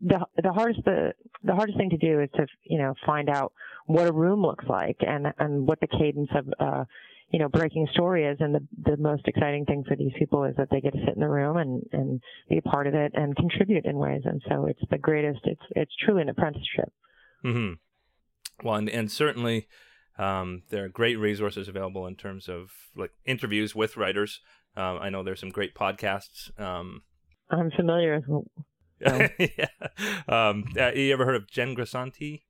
the the hardest the the hardest thing to do is to you know find out what a room looks like and and what the cadence of uh you know breaking story is and the the most exciting thing for these people is that they get to sit in the room and and be a part of it and contribute in ways and so it's the greatest it's it's truly an apprenticeship. Mhm. Well, and, and certainly um, there are great resources available in terms of like interviews with writers um, I know there's some great podcasts. Um, I'm familiar with. [laughs] yeah. Um, uh, you ever heard of Jen Grisanti?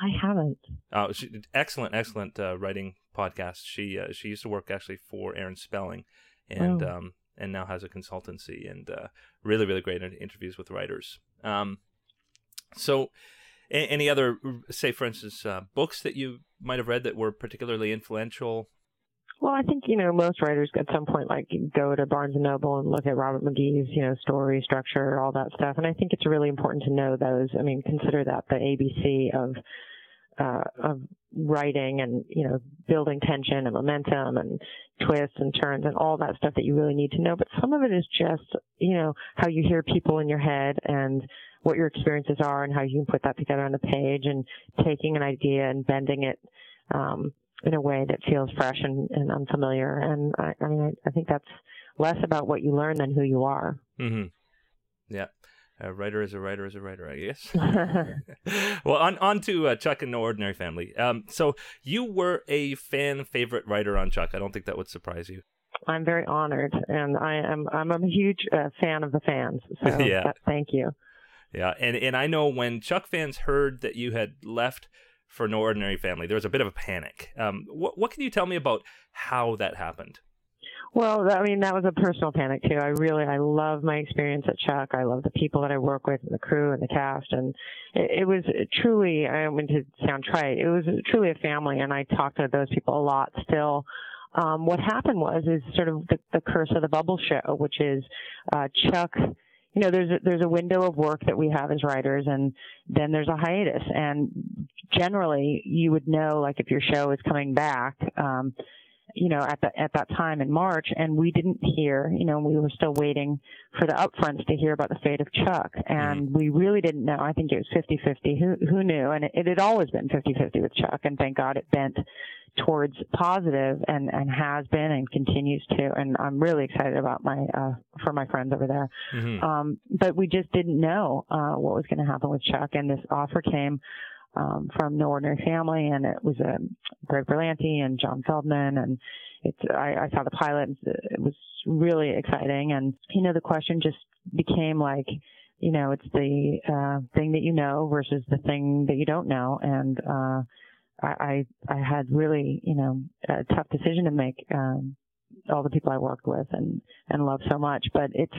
I haven't. Uh, she, excellent, excellent uh, writing podcast. She uh, she used to work actually for Aaron Spelling, and oh. um, and now has a consultancy and uh, really really great interviews with writers. Um, so, any other, say for instance, uh, books that you might have read that were particularly influential well, I think, you know, most writers at some point like go to Barnes and Noble and look at Robert McKee's, you know, story, structure, all that stuff. And I think it's really important to know those. I mean, consider that the ABC of, uh, of writing and, you know, building tension and momentum and twists and turns and all that stuff that you really need to know. But some of it is just, you know, how you hear people in your head and what your experiences are and how you can put that together on the page and taking an idea and bending it, um, in a way that feels fresh and, and unfamiliar. And I, I mean, I, I, think that's less about what you learn than who you are. Mm-hmm. Yeah. A writer is a writer is a writer, I guess. [laughs] [laughs] well, on on to uh, Chuck and No Ordinary Family. Um, so you were a fan favorite writer on Chuck. I don't think that would surprise you. I'm very honored, and I am I'm a huge uh, fan of the fans. So [laughs] yeah. That, thank you. Yeah, and and I know when Chuck fans heard that you had left for No Ordinary Family. There was a bit of a panic. Um, what, what can you tell me about how that happened? Well, I mean, that was a personal panic too. I really, I love my experience at Chuck. I love the people that I work with, and the crew, and the cast, and it, it was truly. I don't mean to sound trite. It was truly a family, and I talk to those people a lot still. Um, what happened was is sort of the, the curse of the bubble show, which is uh, Chuck you know, there's a, there's a window of work that we have as writers, and then there's a hiatus. And generally, you would know, like, if your show is coming back, um, you know, at the at that time in March, and we didn't hear. You know, we were still waiting for the upfronts to hear about the fate of Chuck, and mm-hmm. we really didn't know. I think it was 50-50. Who who knew? And it, it had always been 50-50 with Chuck, and thank God it bent towards positive and and has been and continues to. And I'm really excited about my uh, for my friends over there. Mm-hmm. Um, but we just didn't know uh, what was going to happen with Chuck, and this offer came um, from No Ordinary Family, and it was a um, Greg Berlanti and Jon Feldman, and it's I, I saw the pilot. It was really exciting, and you know the question just became like, you know, it's the uh, thing that you know versus the thing that you don't know, and uh, I I had really you know a tough decision to make. Um, all the people I worked with and and love so much. But it's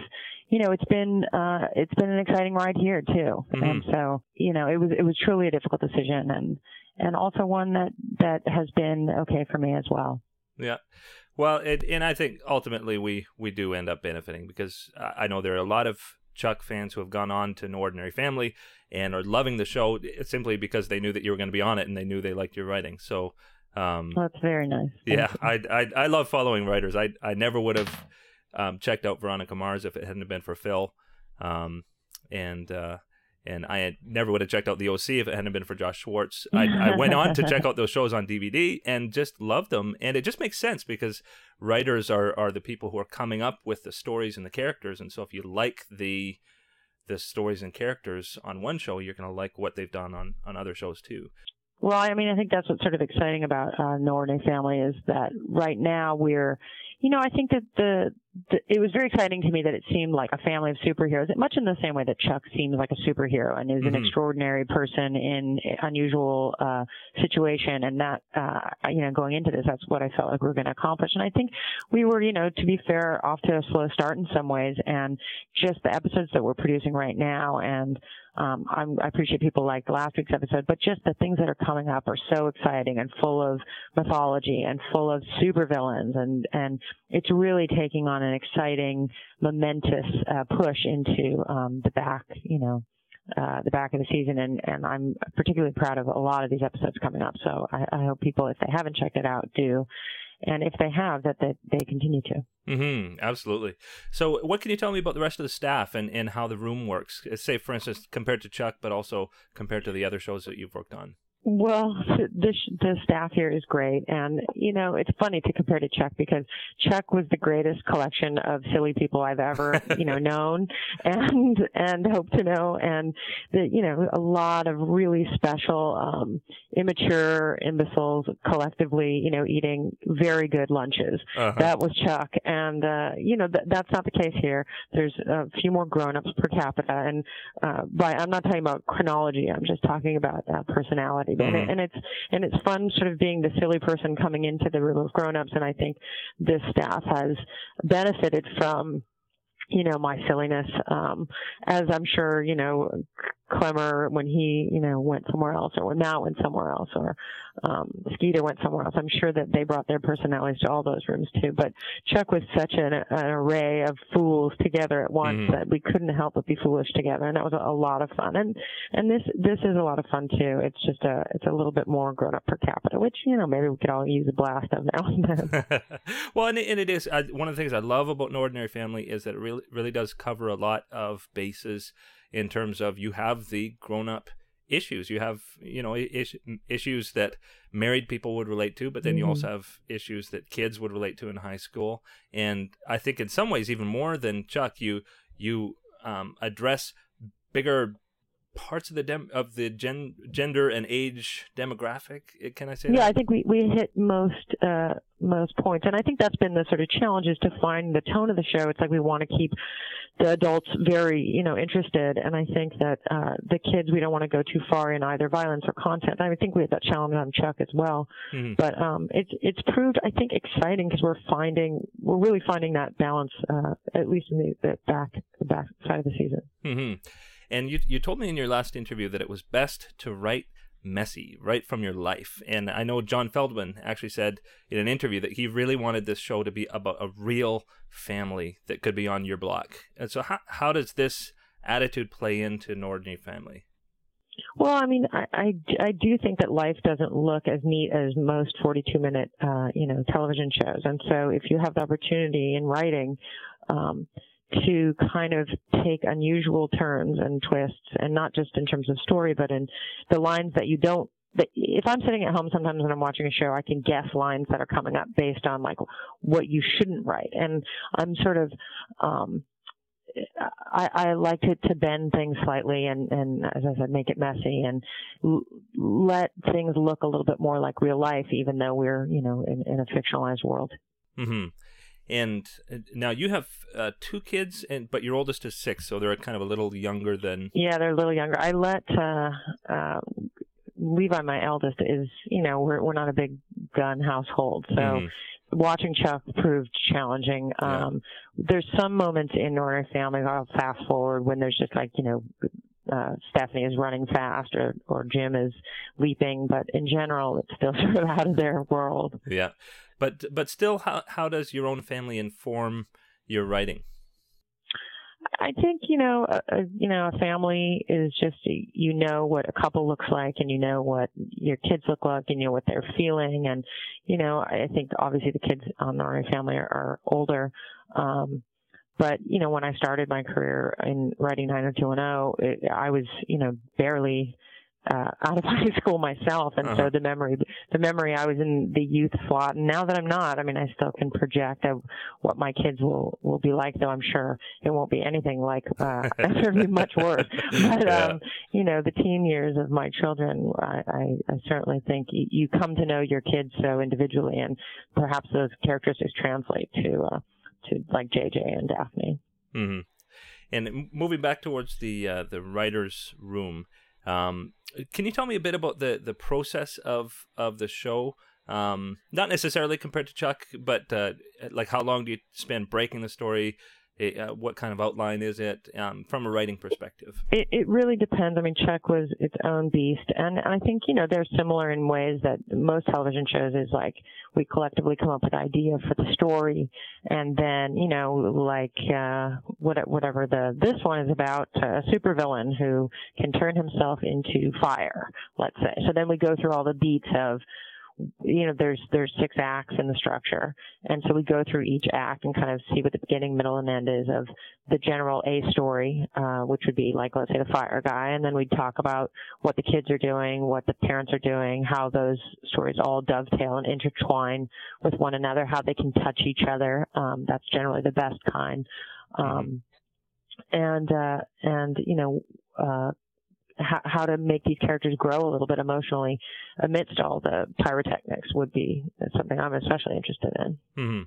you know it's been uh, it's been an exciting ride here too, mm-hmm. and so you know it was it was truly a difficult decision and and also one that that has been okay for me as well. Yeah. Well, it, and I think ultimately we we do end up benefiting because I know there are a lot of Chuck fans who have gone on to an ordinary family and are loving the show simply because they knew that you were going to be on it and they knew they liked your writing. So um, That's very nice. Thank yeah, I, I I love following writers. I I never would have um, checked out Veronica Mars if it hadn't been for Phil, um, and uh, and I had never would have checked out the OC if it hadn't been for Josh Schwartz. I, I [laughs] went on to check out those shows on DVD and just loved them, and it just makes sense because writers are are the people who are coming up with the stories and the characters, and so if you like the the stories and characters on one show, you're going to like what they've done on on other shows too. Well, I mean, I think that's what's sort of exciting about uh, No Ordinary Family is that right now we're, you know, I think that the it was very exciting to me that it seemed like a family of superheroes, much in the same way that Chuck seems like a superhero and is Mhm. an extraordinary person in unusual uh, situation, and that, uh, you know, going into this, that's what I felt like we were going to accomplish. And I think we were, you know, to be fair, off to a slow start in some ways, and just the episodes that we're producing right now and um, I'm, I appreciate people like last week's episode, but just the things that are coming up are so exciting and full of mythology and full of supervillains, and and it's really taking on an exciting, momentous uh, push into um, the back, you know. Uh, the back of the season, and, and I'm particularly proud of a lot of these episodes coming up. So I, I hope people, if they haven't checked it out, do, and if they have, that they, they continue to. Mm-hmm, absolutely. So, what can you tell me about the rest of the staff and, and how the room works? Say, for instance, compared to Chuck, but also compared to the other shows that you've worked on. Well, the the staff here is great, and you know it's funny to compare to Chuck because Chuck was the greatest collection of silly people I've ever you know [laughs] known and and hope to know, and the you know a lot of really special, um, immature imbeciles collectively you know eating very good lunches. Uh-huh. That was Chuck, and uh, you know th- that's not the case here. There's a few more grown-ups per capita, and uh, by I'm not talking about chronology. I'm just talking about uh, personality. And, it, Mhm. and it's and it's fun, sort of being the silly person coming into the room of grown-ups. And I think this staff has benefited from you know my silliness um as i'm sure you know Klemmer when he you know went somewhere else or when Matt went somewhere else or um skeeter went somewhere else. I'm sure that they brought their personalities to all those rooms too but chuck was such an, an array of fools together at once Mhm. that we couldn't help but be foolish together and that was a, a lot of fun. And and this this is a lot of fun too. It's just a it's a little bit more grown up per capita which you know maybe we could all use a blast of now and then. [laughs] Well, and it, and it is I, one of the things I love about an ordinary family is that it really really does cover a lot of bases in terms of you have the grown up issues. You have you know is, issues that married people would relate to, but then you Mhm. also have issues that kids would relate to in high school. And I think in some ways even more than Chuck, you you um, address bigger parts of the dem- of the gen- gender and age demographic. Eh, Can I say Yeah, I think we, we hit most uh, most points, and I think that's been the sort of challenge is to find the tone of the show. It's like we want to keep the adults very you know interested, and I think that uh, the kids we don't want to go too far in either violence or content. I think we had that challenge on Chuck as well, Mhm. but um, it's it's proved I think exciting because we're finding we're really finding that balance uh, at least in the, the back the back side of the season. hmm And you you told me in your last interview that it was best to write messy, right from your life. And I know Jon Feldman actually said in an interview that he really wanted this show to be about a real family that could be on your block. And so how how does this attitude play into an ordinary family? Well, I mean, I, I, I do think that life doesn't look as neat as most 42 minute, uh, you know, television shows. And so if you have the opportunity in writing, um, to kind of take unusual turns and twists and not just in terms of story, but in the lines that you don't if I'm sitting at home sometimes when I'm watching a show, I can guess lines that are coming up based on like what you shouldn't write. And I'm sort of, um, I, I like to, to bend things slightly and, and as I said, make it messy and l- let things look a little bit more like real life, even though we're, you know, in, in a fictionalized world. hmm And uh, now you have uh, two kids, and but your oldest is six, so they're kind of a little younger than. Yeah, they're a little younger. I let, uh, uh, Levi, my eldest, is, you know, we're, we're not a big gun household. So, Mhm. watching Chuck proved challenging. Yeah. Um, there's some moments in Ordinary Family, I'll fast forward when there's just like, you know, uh, Stephanie is running fast or, or Jim is leaping, but in general, it's still [laughs] sort of out of their world. Yeah, but but still, how how does your own family inform your writing? I think you know, a, a, you know, a family is just you know what a couple looks like, and you know what your kids look like, and you know what they're feeling, and you know, I think obviously the kids on the Ordinary Family are, are older, um, but you know, when I started my career in writing 90210, it, I was you know barely uh, out of [laughs] high school myself, and Uh-huh. so the memory, the memory, I was in the youth slot, and now that I'm not, I mean, I still can project of what my kids will will be like. Though I'm sure it won't be anything like, uh, [laughs] be much worse. [laughs] But Yeah. um, you know, the teen years of my children, I, I, I certainly think you, you come to know your kids so individually, and perhaps those characteristics translate to uh, to like JJ and Daphne. hmm And moving back towards the uh, the writers' room, um, can you tell me a bit about the, the process of of the show? Um, not necessarily compared to Chuck, but uh, like how long do you spend breaking the story? Uh, what kind of outline is it um, from a writing perspective? It, it really depends. I mean, Chuck was its own beast, and I think you know they're similar in ways that most television shows is like we collectively come up with idea for the story, and then you know like uh, what, whatever the this one is about a supervillain who can turn himself into fire, let's say. So then we go through all the beats of you know there's there's six acts in the structure. And so we go through each act and kind of see what the beginning middle and end is of the general a story uh, which would be like let's say the fire guy. And then we'd talk about what the kids are doing what the parents are doing how those stories all dovetail and intertwine with one another how they can touch each other. Um, that's generally the best kind. Um, and uh, and you know uh, how, how to make these characters grow a little bit emotionally amidst all the pyrotechnics would be something I'm especially interested in. hmm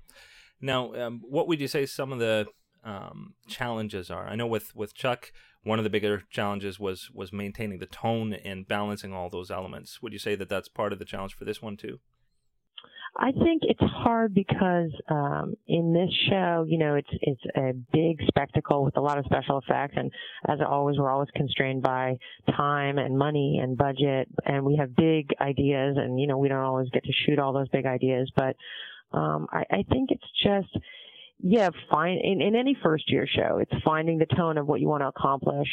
Now, um, what would you say some of the um, challenges are? I know with, with Chuck, one of the bigger challenges was was maintaining the tone and balancing all those elements. Would you say that that's part of the challenge for this one too? I think it's hard because um, in this show, you know, it's it's a big spectacle with a lot of special effects, and as always, we're always constrained by time and money and budget, and we have big ideas, and you know, we don't always get to shoot all those big ideas, but um, I, I think it's just yeah, fine. In, in any first year show, it's finding the tone of what you want to accomplish.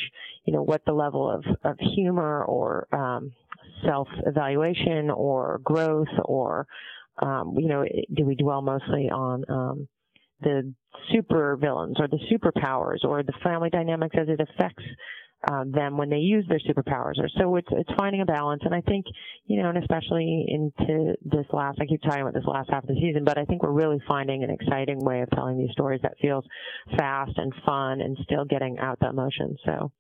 You know, what the level of, of humor or um, self evaluation or growth or um, you know, do we dwell mostly on um, the super villains or the superpowers or the family dynamics as it affects uh, them when they use their superpowers? Or so it's it's finding a balance, and I think you know, and especially into this last, I keep talking about this last half of the season, but I think we're really finding an exciting way of telling these stories that feels fast and fun and still getting out the emotion. So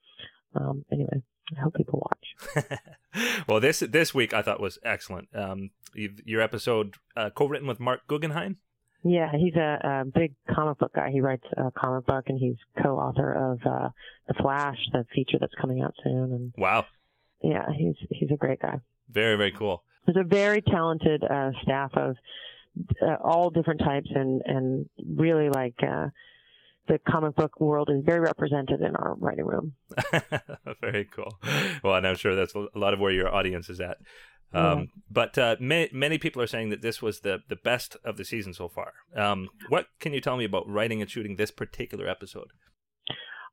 um, anyway. I hope people watch. [laughs] well, this this week I thought was excellent. Um, your episode uh, co-written with Marc Guggenheim. Yeah, he's a, a big comic book guy. He writes a comic book, and he's co-author of uh, the Flash, the feature that's coming out soon. And Wow, yeah, he's he's a great guy. very very cool. There's a very talented uh, staff of uh, all different types, and and really like uh, the comic book world is very represented in our writing room. [laughs] very cool. Well, and I'm sure that's a lot of where your audience is at. Um, But uh, many, many people are saying that this was the, the best of the season so far. Um, what can you tell me about writing and shooting this particular episode?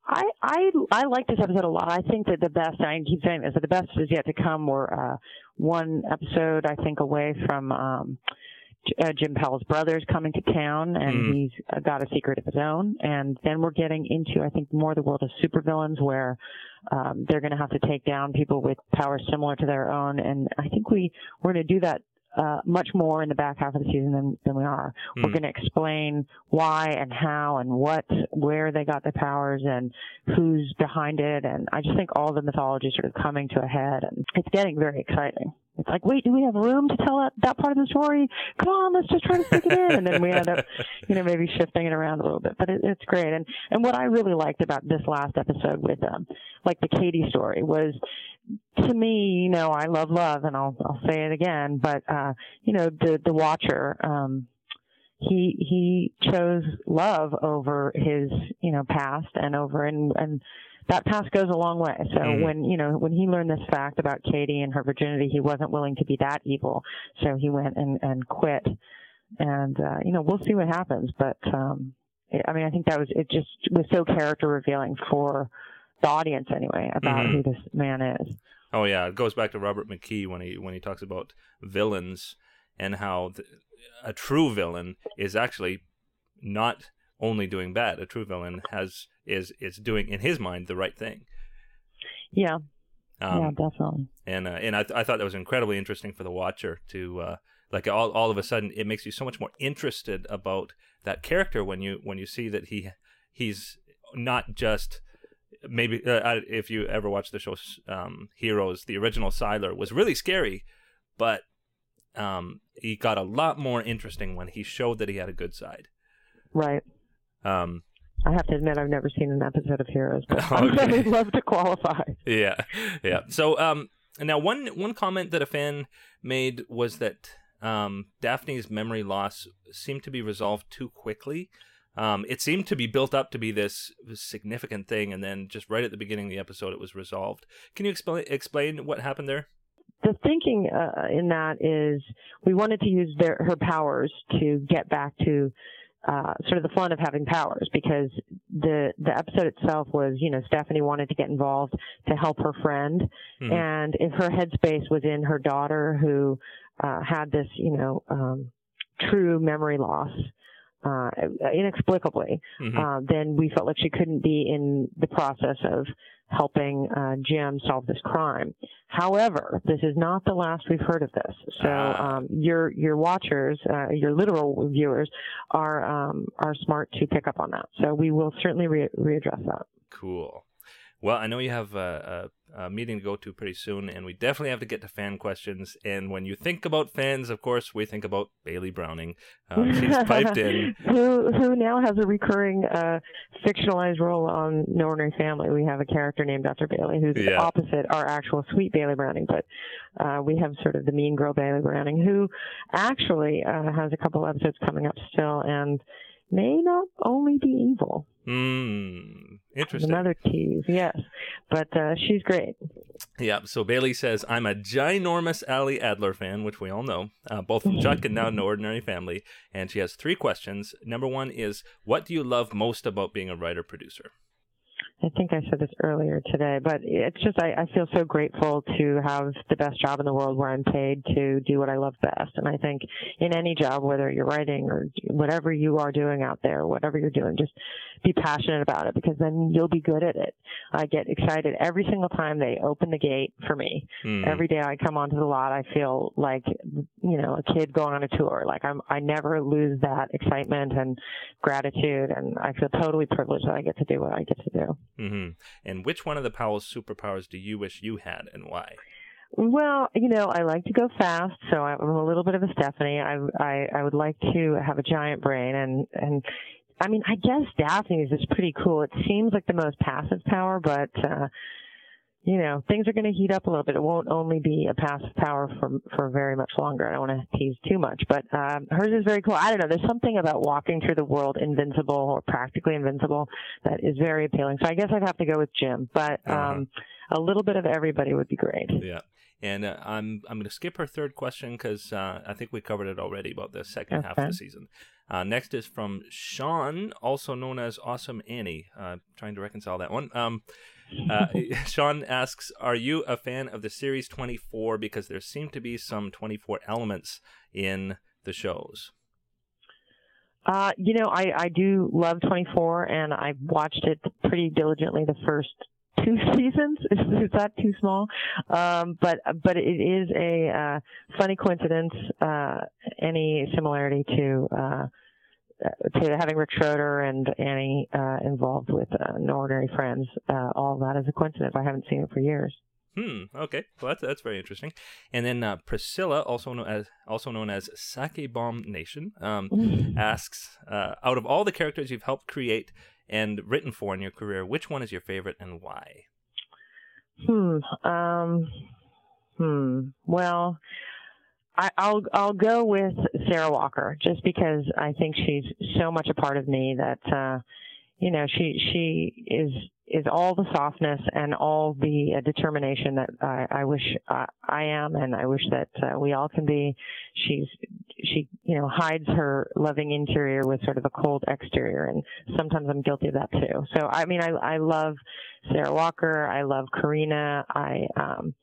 I I I like this episode a lot. I think that the best I keep saying this, that the best is yet to come. We're uh, one episode I think away from um, uh, Jim Powell's brothers coming to town, and Mhm. he's uh, got a secret of his own. And then we're getting into I think more the world of supervillains, where um, they're going to have to take down people with powers similar to their own. And I think we we're going to do that. Uh, much more in the back half of the season than, than we are. We're Hmm. going to explain why and how and what, where they got their powers and who's behind it. And I just think all the mythology is sort of coming to a head and it's getting very exciting. It's like, wait, do we have room to tell that, that part of the story? Come on, let's just try to stick it in. And then we end up, you know, maybe shifting it around a little bit, but it, it's great. And, and what I really liked about this last episode with, um, like the Katie story was to me, you know, I love love and I'll, I'll say it again, but, uh, you know, the, the watcher, um, he, he chose love over his, you know, past and over, and, and that past goes a long way. So Mhm. when, you know, when he learned this fact about Katie and her virginity, he wasn't willing to be that evil. So he went and, and quit. And, uh, you know, we'll see what happens, but, um, I mean, I think that was, it just was so character revealing for the audience anyway about Mhm. who this man is. Oh yeah, it goes back to Robert McKee when he when he talks about villains and how the, a true villain is actually not only doing bad. A true villain has is is doing in his mind the right thing. Yeah. Um, yeah, definitely. and uh, and I, th- I thought that was incredibly interesting for the watcher to uh, like all all of a sudden it makes you so much more interested about that character when you when you see that he he's not just maybe uh, if you ever watched the show um, Heroes, the original Sylar was really scary, but um, he got a lot more interesting when he showed that he had a good side. Right. Um, I have to admit, I've never seen an episode of Heroes, but [laughs] Okay. I would love to qualify. yeah, yeah. So um, now one one comment that a fan made was that um, Daphne's memory loss seemed to be resolved too quickly. Um, it seemed to be built up to be this significant thing, and then just right at the beginning of the episode, it was resolved. Can you explain explain what happened there? The thinking uh, in that is we wanted to use their, her powers to get back to uh, sort of the fun of having powers because the the episode itself was you know Stephanie wanted to get involved to help her friend Mhm. and if her headspace was in her daughter who uh, had this you know um, true memory loss uh, inexplicably Mhm. uh, then we felt like she couldn't be in the process of helping uh, Jim solve this crime. However, this is not the last we've heard of this. So Ah. um, your your watchers, uh, your literal viewers, are um, are smart to pick up on that. So we will certainly re- readdress that. Cool. Well, I know you have a, a, a meeting to go to pretty soon, and we definitely have to get to fan questions. And when you think about fans, of course, we think about Bailey Browning. Uh, [laughs] she's piped in. who who now has a recurring uh, fictionalized role on No Ordinary Family. We have a character named Dr. Bailey who's Yeah. opposite our actual sweet Bailey Browning, but uh, we have sort of the mean girl Bailey Browning who actually uh, has a couple episodes coming up still and may not only be evil. Hmm. Interesting. Another tease, yes, but uh, she's great. Yeah, so Bailey says, I'm a ginormous Ali Adler fan, which we all know, uh, both from Chuck and now No Ordinary Family. And she has three questions. Number one is, What do you love most about being a writer producer? I think I said this earlier today, but it's just I, I feel so grateful to have the best job in the world where I'm paid to do what I love best. And I think in any job, whether you're writing or whatever you are doing out there, whatever you're doing, just be passionate about it because then you'll be good at it. I get excited every single time they open the gate for me. Hmm. Every day I come onto the lot, I feel like you know a kid going on a tour. Like I'm, I never lose that excitement and gratitude, and I feel totally privileged that I get to do what I get to do. Hmm And which one of the Powell's superpowers do you wish you had and why? Well, you know, I like to go fast, so I'm a little bit of a Stephanie. I, I, I would like to have a giant brain, and and I mean, I guess Daphne's is pretty cool. It seems like the most passive power, but uh, you know, things are going to heat up a little bit. It won't only be a passive power for for very much longer. I don't want to tease too much, but um, hers is very cool. I don't know. There's something about walking through the world invincible or practically invincible that is very appealing. So I guess I'd have to go with Jim, but Uh-huh. um, a little bit of everybody would be great. Yeah. And uh, I'm I'm going to skip her third question because uh, I think we covered it already about the second half of the season. Uh, next is from Sean, also known as Awesome Annie. Uh, trying to reconcile that one. Um, uh, [laughs] Sean asks, "Are you a fan of the series 24? Because there seem to be some 24 elements in the shows." Uh, you know, I, I do love 24 and I watched it pretty diligently the first [laughs] two seasons. Is, is that too small? Um, but, but it is a, uh, funny coincidence, uh, any similarity to, uh, to having Rick Schroder and Annie, uh, involved with, uh, No Ordinary Friends, uh, all that is a coincidence. I haven't seen it for years. Hmm. Okay. Well, that's that's very interesting. And then uh, Priscilla, also known as also known as Sake Bomb Nation, um, [laughs] asks, uh, out of all the characters you've helped create and written for in your career, which one is your favorite and why? Hmm. Um. Hmm. Well, I, I'll I'll go with Sarah Walker just because I think she's so much a part of me that uh, you know she she is is all the softness and all the uh, determination that I, I wish uh, I am and I wish that uh, we all can be. She's she you know hides her loving interior with sort of a cold exterior and sometimes I'm guilty of that too. So I mean I I love Sarah Walker. I love Carina. I um,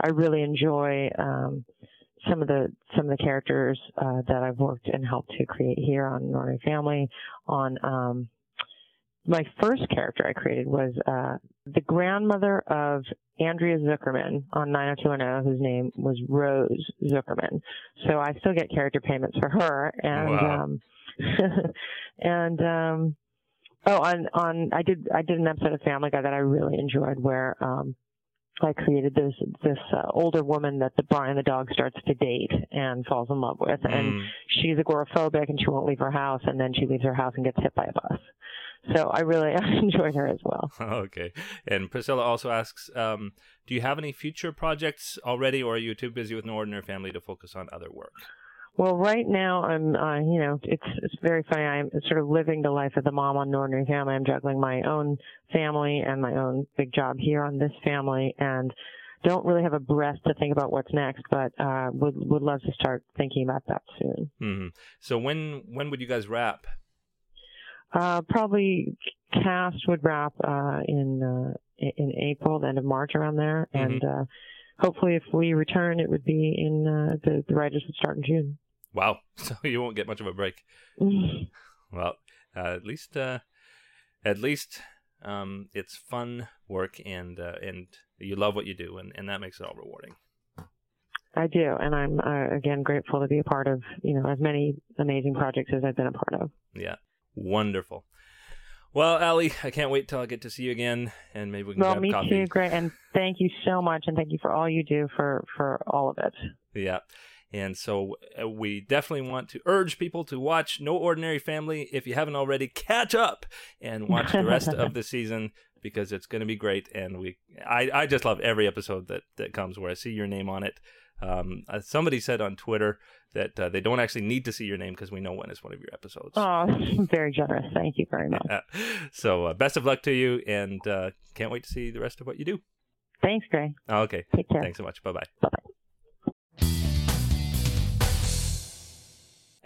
I really enjoy um, some of the some of the characters uh, that I've worked and helped to create here on Northern Family. On um, my first character I created was uh, the grandmother of Andrea Zuckerman on 90210, whose name was Rose Zuckerman. So I still get character payments for her, and Wow. um, [laughs] and um, oh, on on I did I did an episode of Family Guy that I really enjoyed where um, I created this this uh, older woman that the Brian the dog starts to date and falls in love with, and Mm. she's agoraphobic and she won't leave her house, and then she leaves her house and gets hit by a bus. So I really [laughs] enjoyed her as well. [laughs] Okay. And Priscilla also asks, um, do you have any future projects already, or are you too busy with an ordinary family to focus on other work? Well, right now I'm, uh, you know, it's it's very funny. I'm sort of living the life of the mom on ordinary family. I'm juggling my own family and my own big job here on this family, and don't really have a breath to think about what's next. But uh, would would love to start thinking about that soon. hmm So when when would you guys wrap? Uh, probably cast would wrap uh, in uh, in April, the end of March, around there, Mhm. and uh, hopefully, if we return, it would be in uh, the the writers would start in June. Wow. [laughs] So you won't get much of a break. Well, uh, at least uh, at least um, it's fun work, and uh, and you love what you do, and, and that makes it all rewarding. I do, and I'm uh, again grateful to be a part of you know as many amazing projects as I've been a part of. Yeah. Wonderful. Well, Ali, I can't wait till I get to see you again, and maybe we can Well, grab me coffee. too, Greg, and thank you so much, and thank you for all you do for for all of it. Yeah. And so uh, we definitely want to urge people to watch No Ordinary Family. If you haven't already, catch up and watch the rest of the [laughs] season because it's going to be great. And we, I, I just love every episode that, that comes where I see your name on it. Um, uh, somebody said on Twitter that uh, they don't actually need to see your name because we know when it's one of your episodes. Oh, [laughs] very generous. Thank you very much. [laughs] so uh, best of luck to you and uh, can't wait to see the rest of what you do. Thanks, Gray. Okay. Take care. Thanks so much. Bye bye. Bye bye.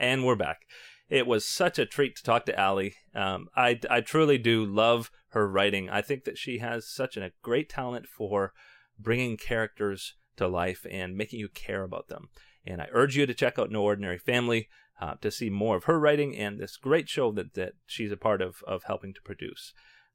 And we're back. It was such a treat to talk to Ali. Um, I, I truly do love her writing. I think that she has such a great talent for bringing characters to life and making you care about them. And I urge you to check out No Ordinary Family uh, to see more of her writing and this great show that, that she's a part of, of helping to produce.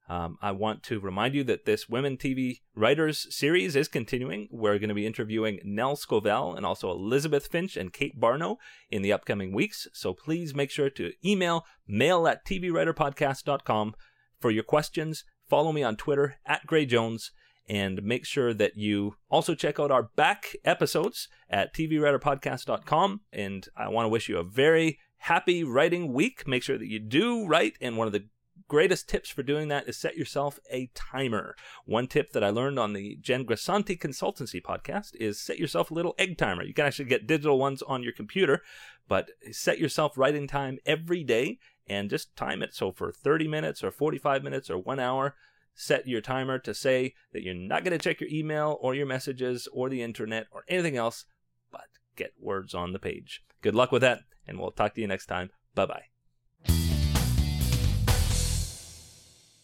Um, I want to remind you that this Women TV Writers series is continuing. We're going to be interviewing Nell Scovell and also Elizabeth Finch and Kate Barnow in the upcoming weeks. So please make sure to email mail at tvwriterpodcast.com for your questions. Follow me on Twitter at Gray Jones and make sure that you also check out our back episodes at tvwriterpodcast.com. And I want to wish you a very happy writing week. Make sure that you do write. And one of the greatest tips for doing that is set yourself a timer. One tip that I learned on the Jen Grisanti Consultancy podcast is set yourself a little egg timer. You can actually get digital ones on your computer, but set yourself writing time every day and just time it. So for 30 minutes or 45 minutes or one hour, set your timer to say that you're not going to check your email or your messages or the internet or anything else, but get words on the page. Good luck with that, and we'll talk to you next time. Bye bye.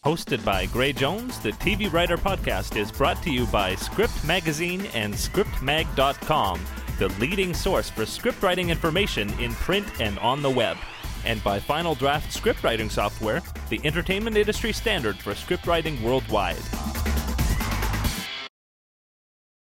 Hosted by Gray Jones, the TV Writer Podcast is brought to you by Script Magazine and ScriptMag.com, the leading source for scriptwriting information in print and on the web. And by Final Draft Scriptwriting Software, the entertainment industry standard for scriptwriting worldwide.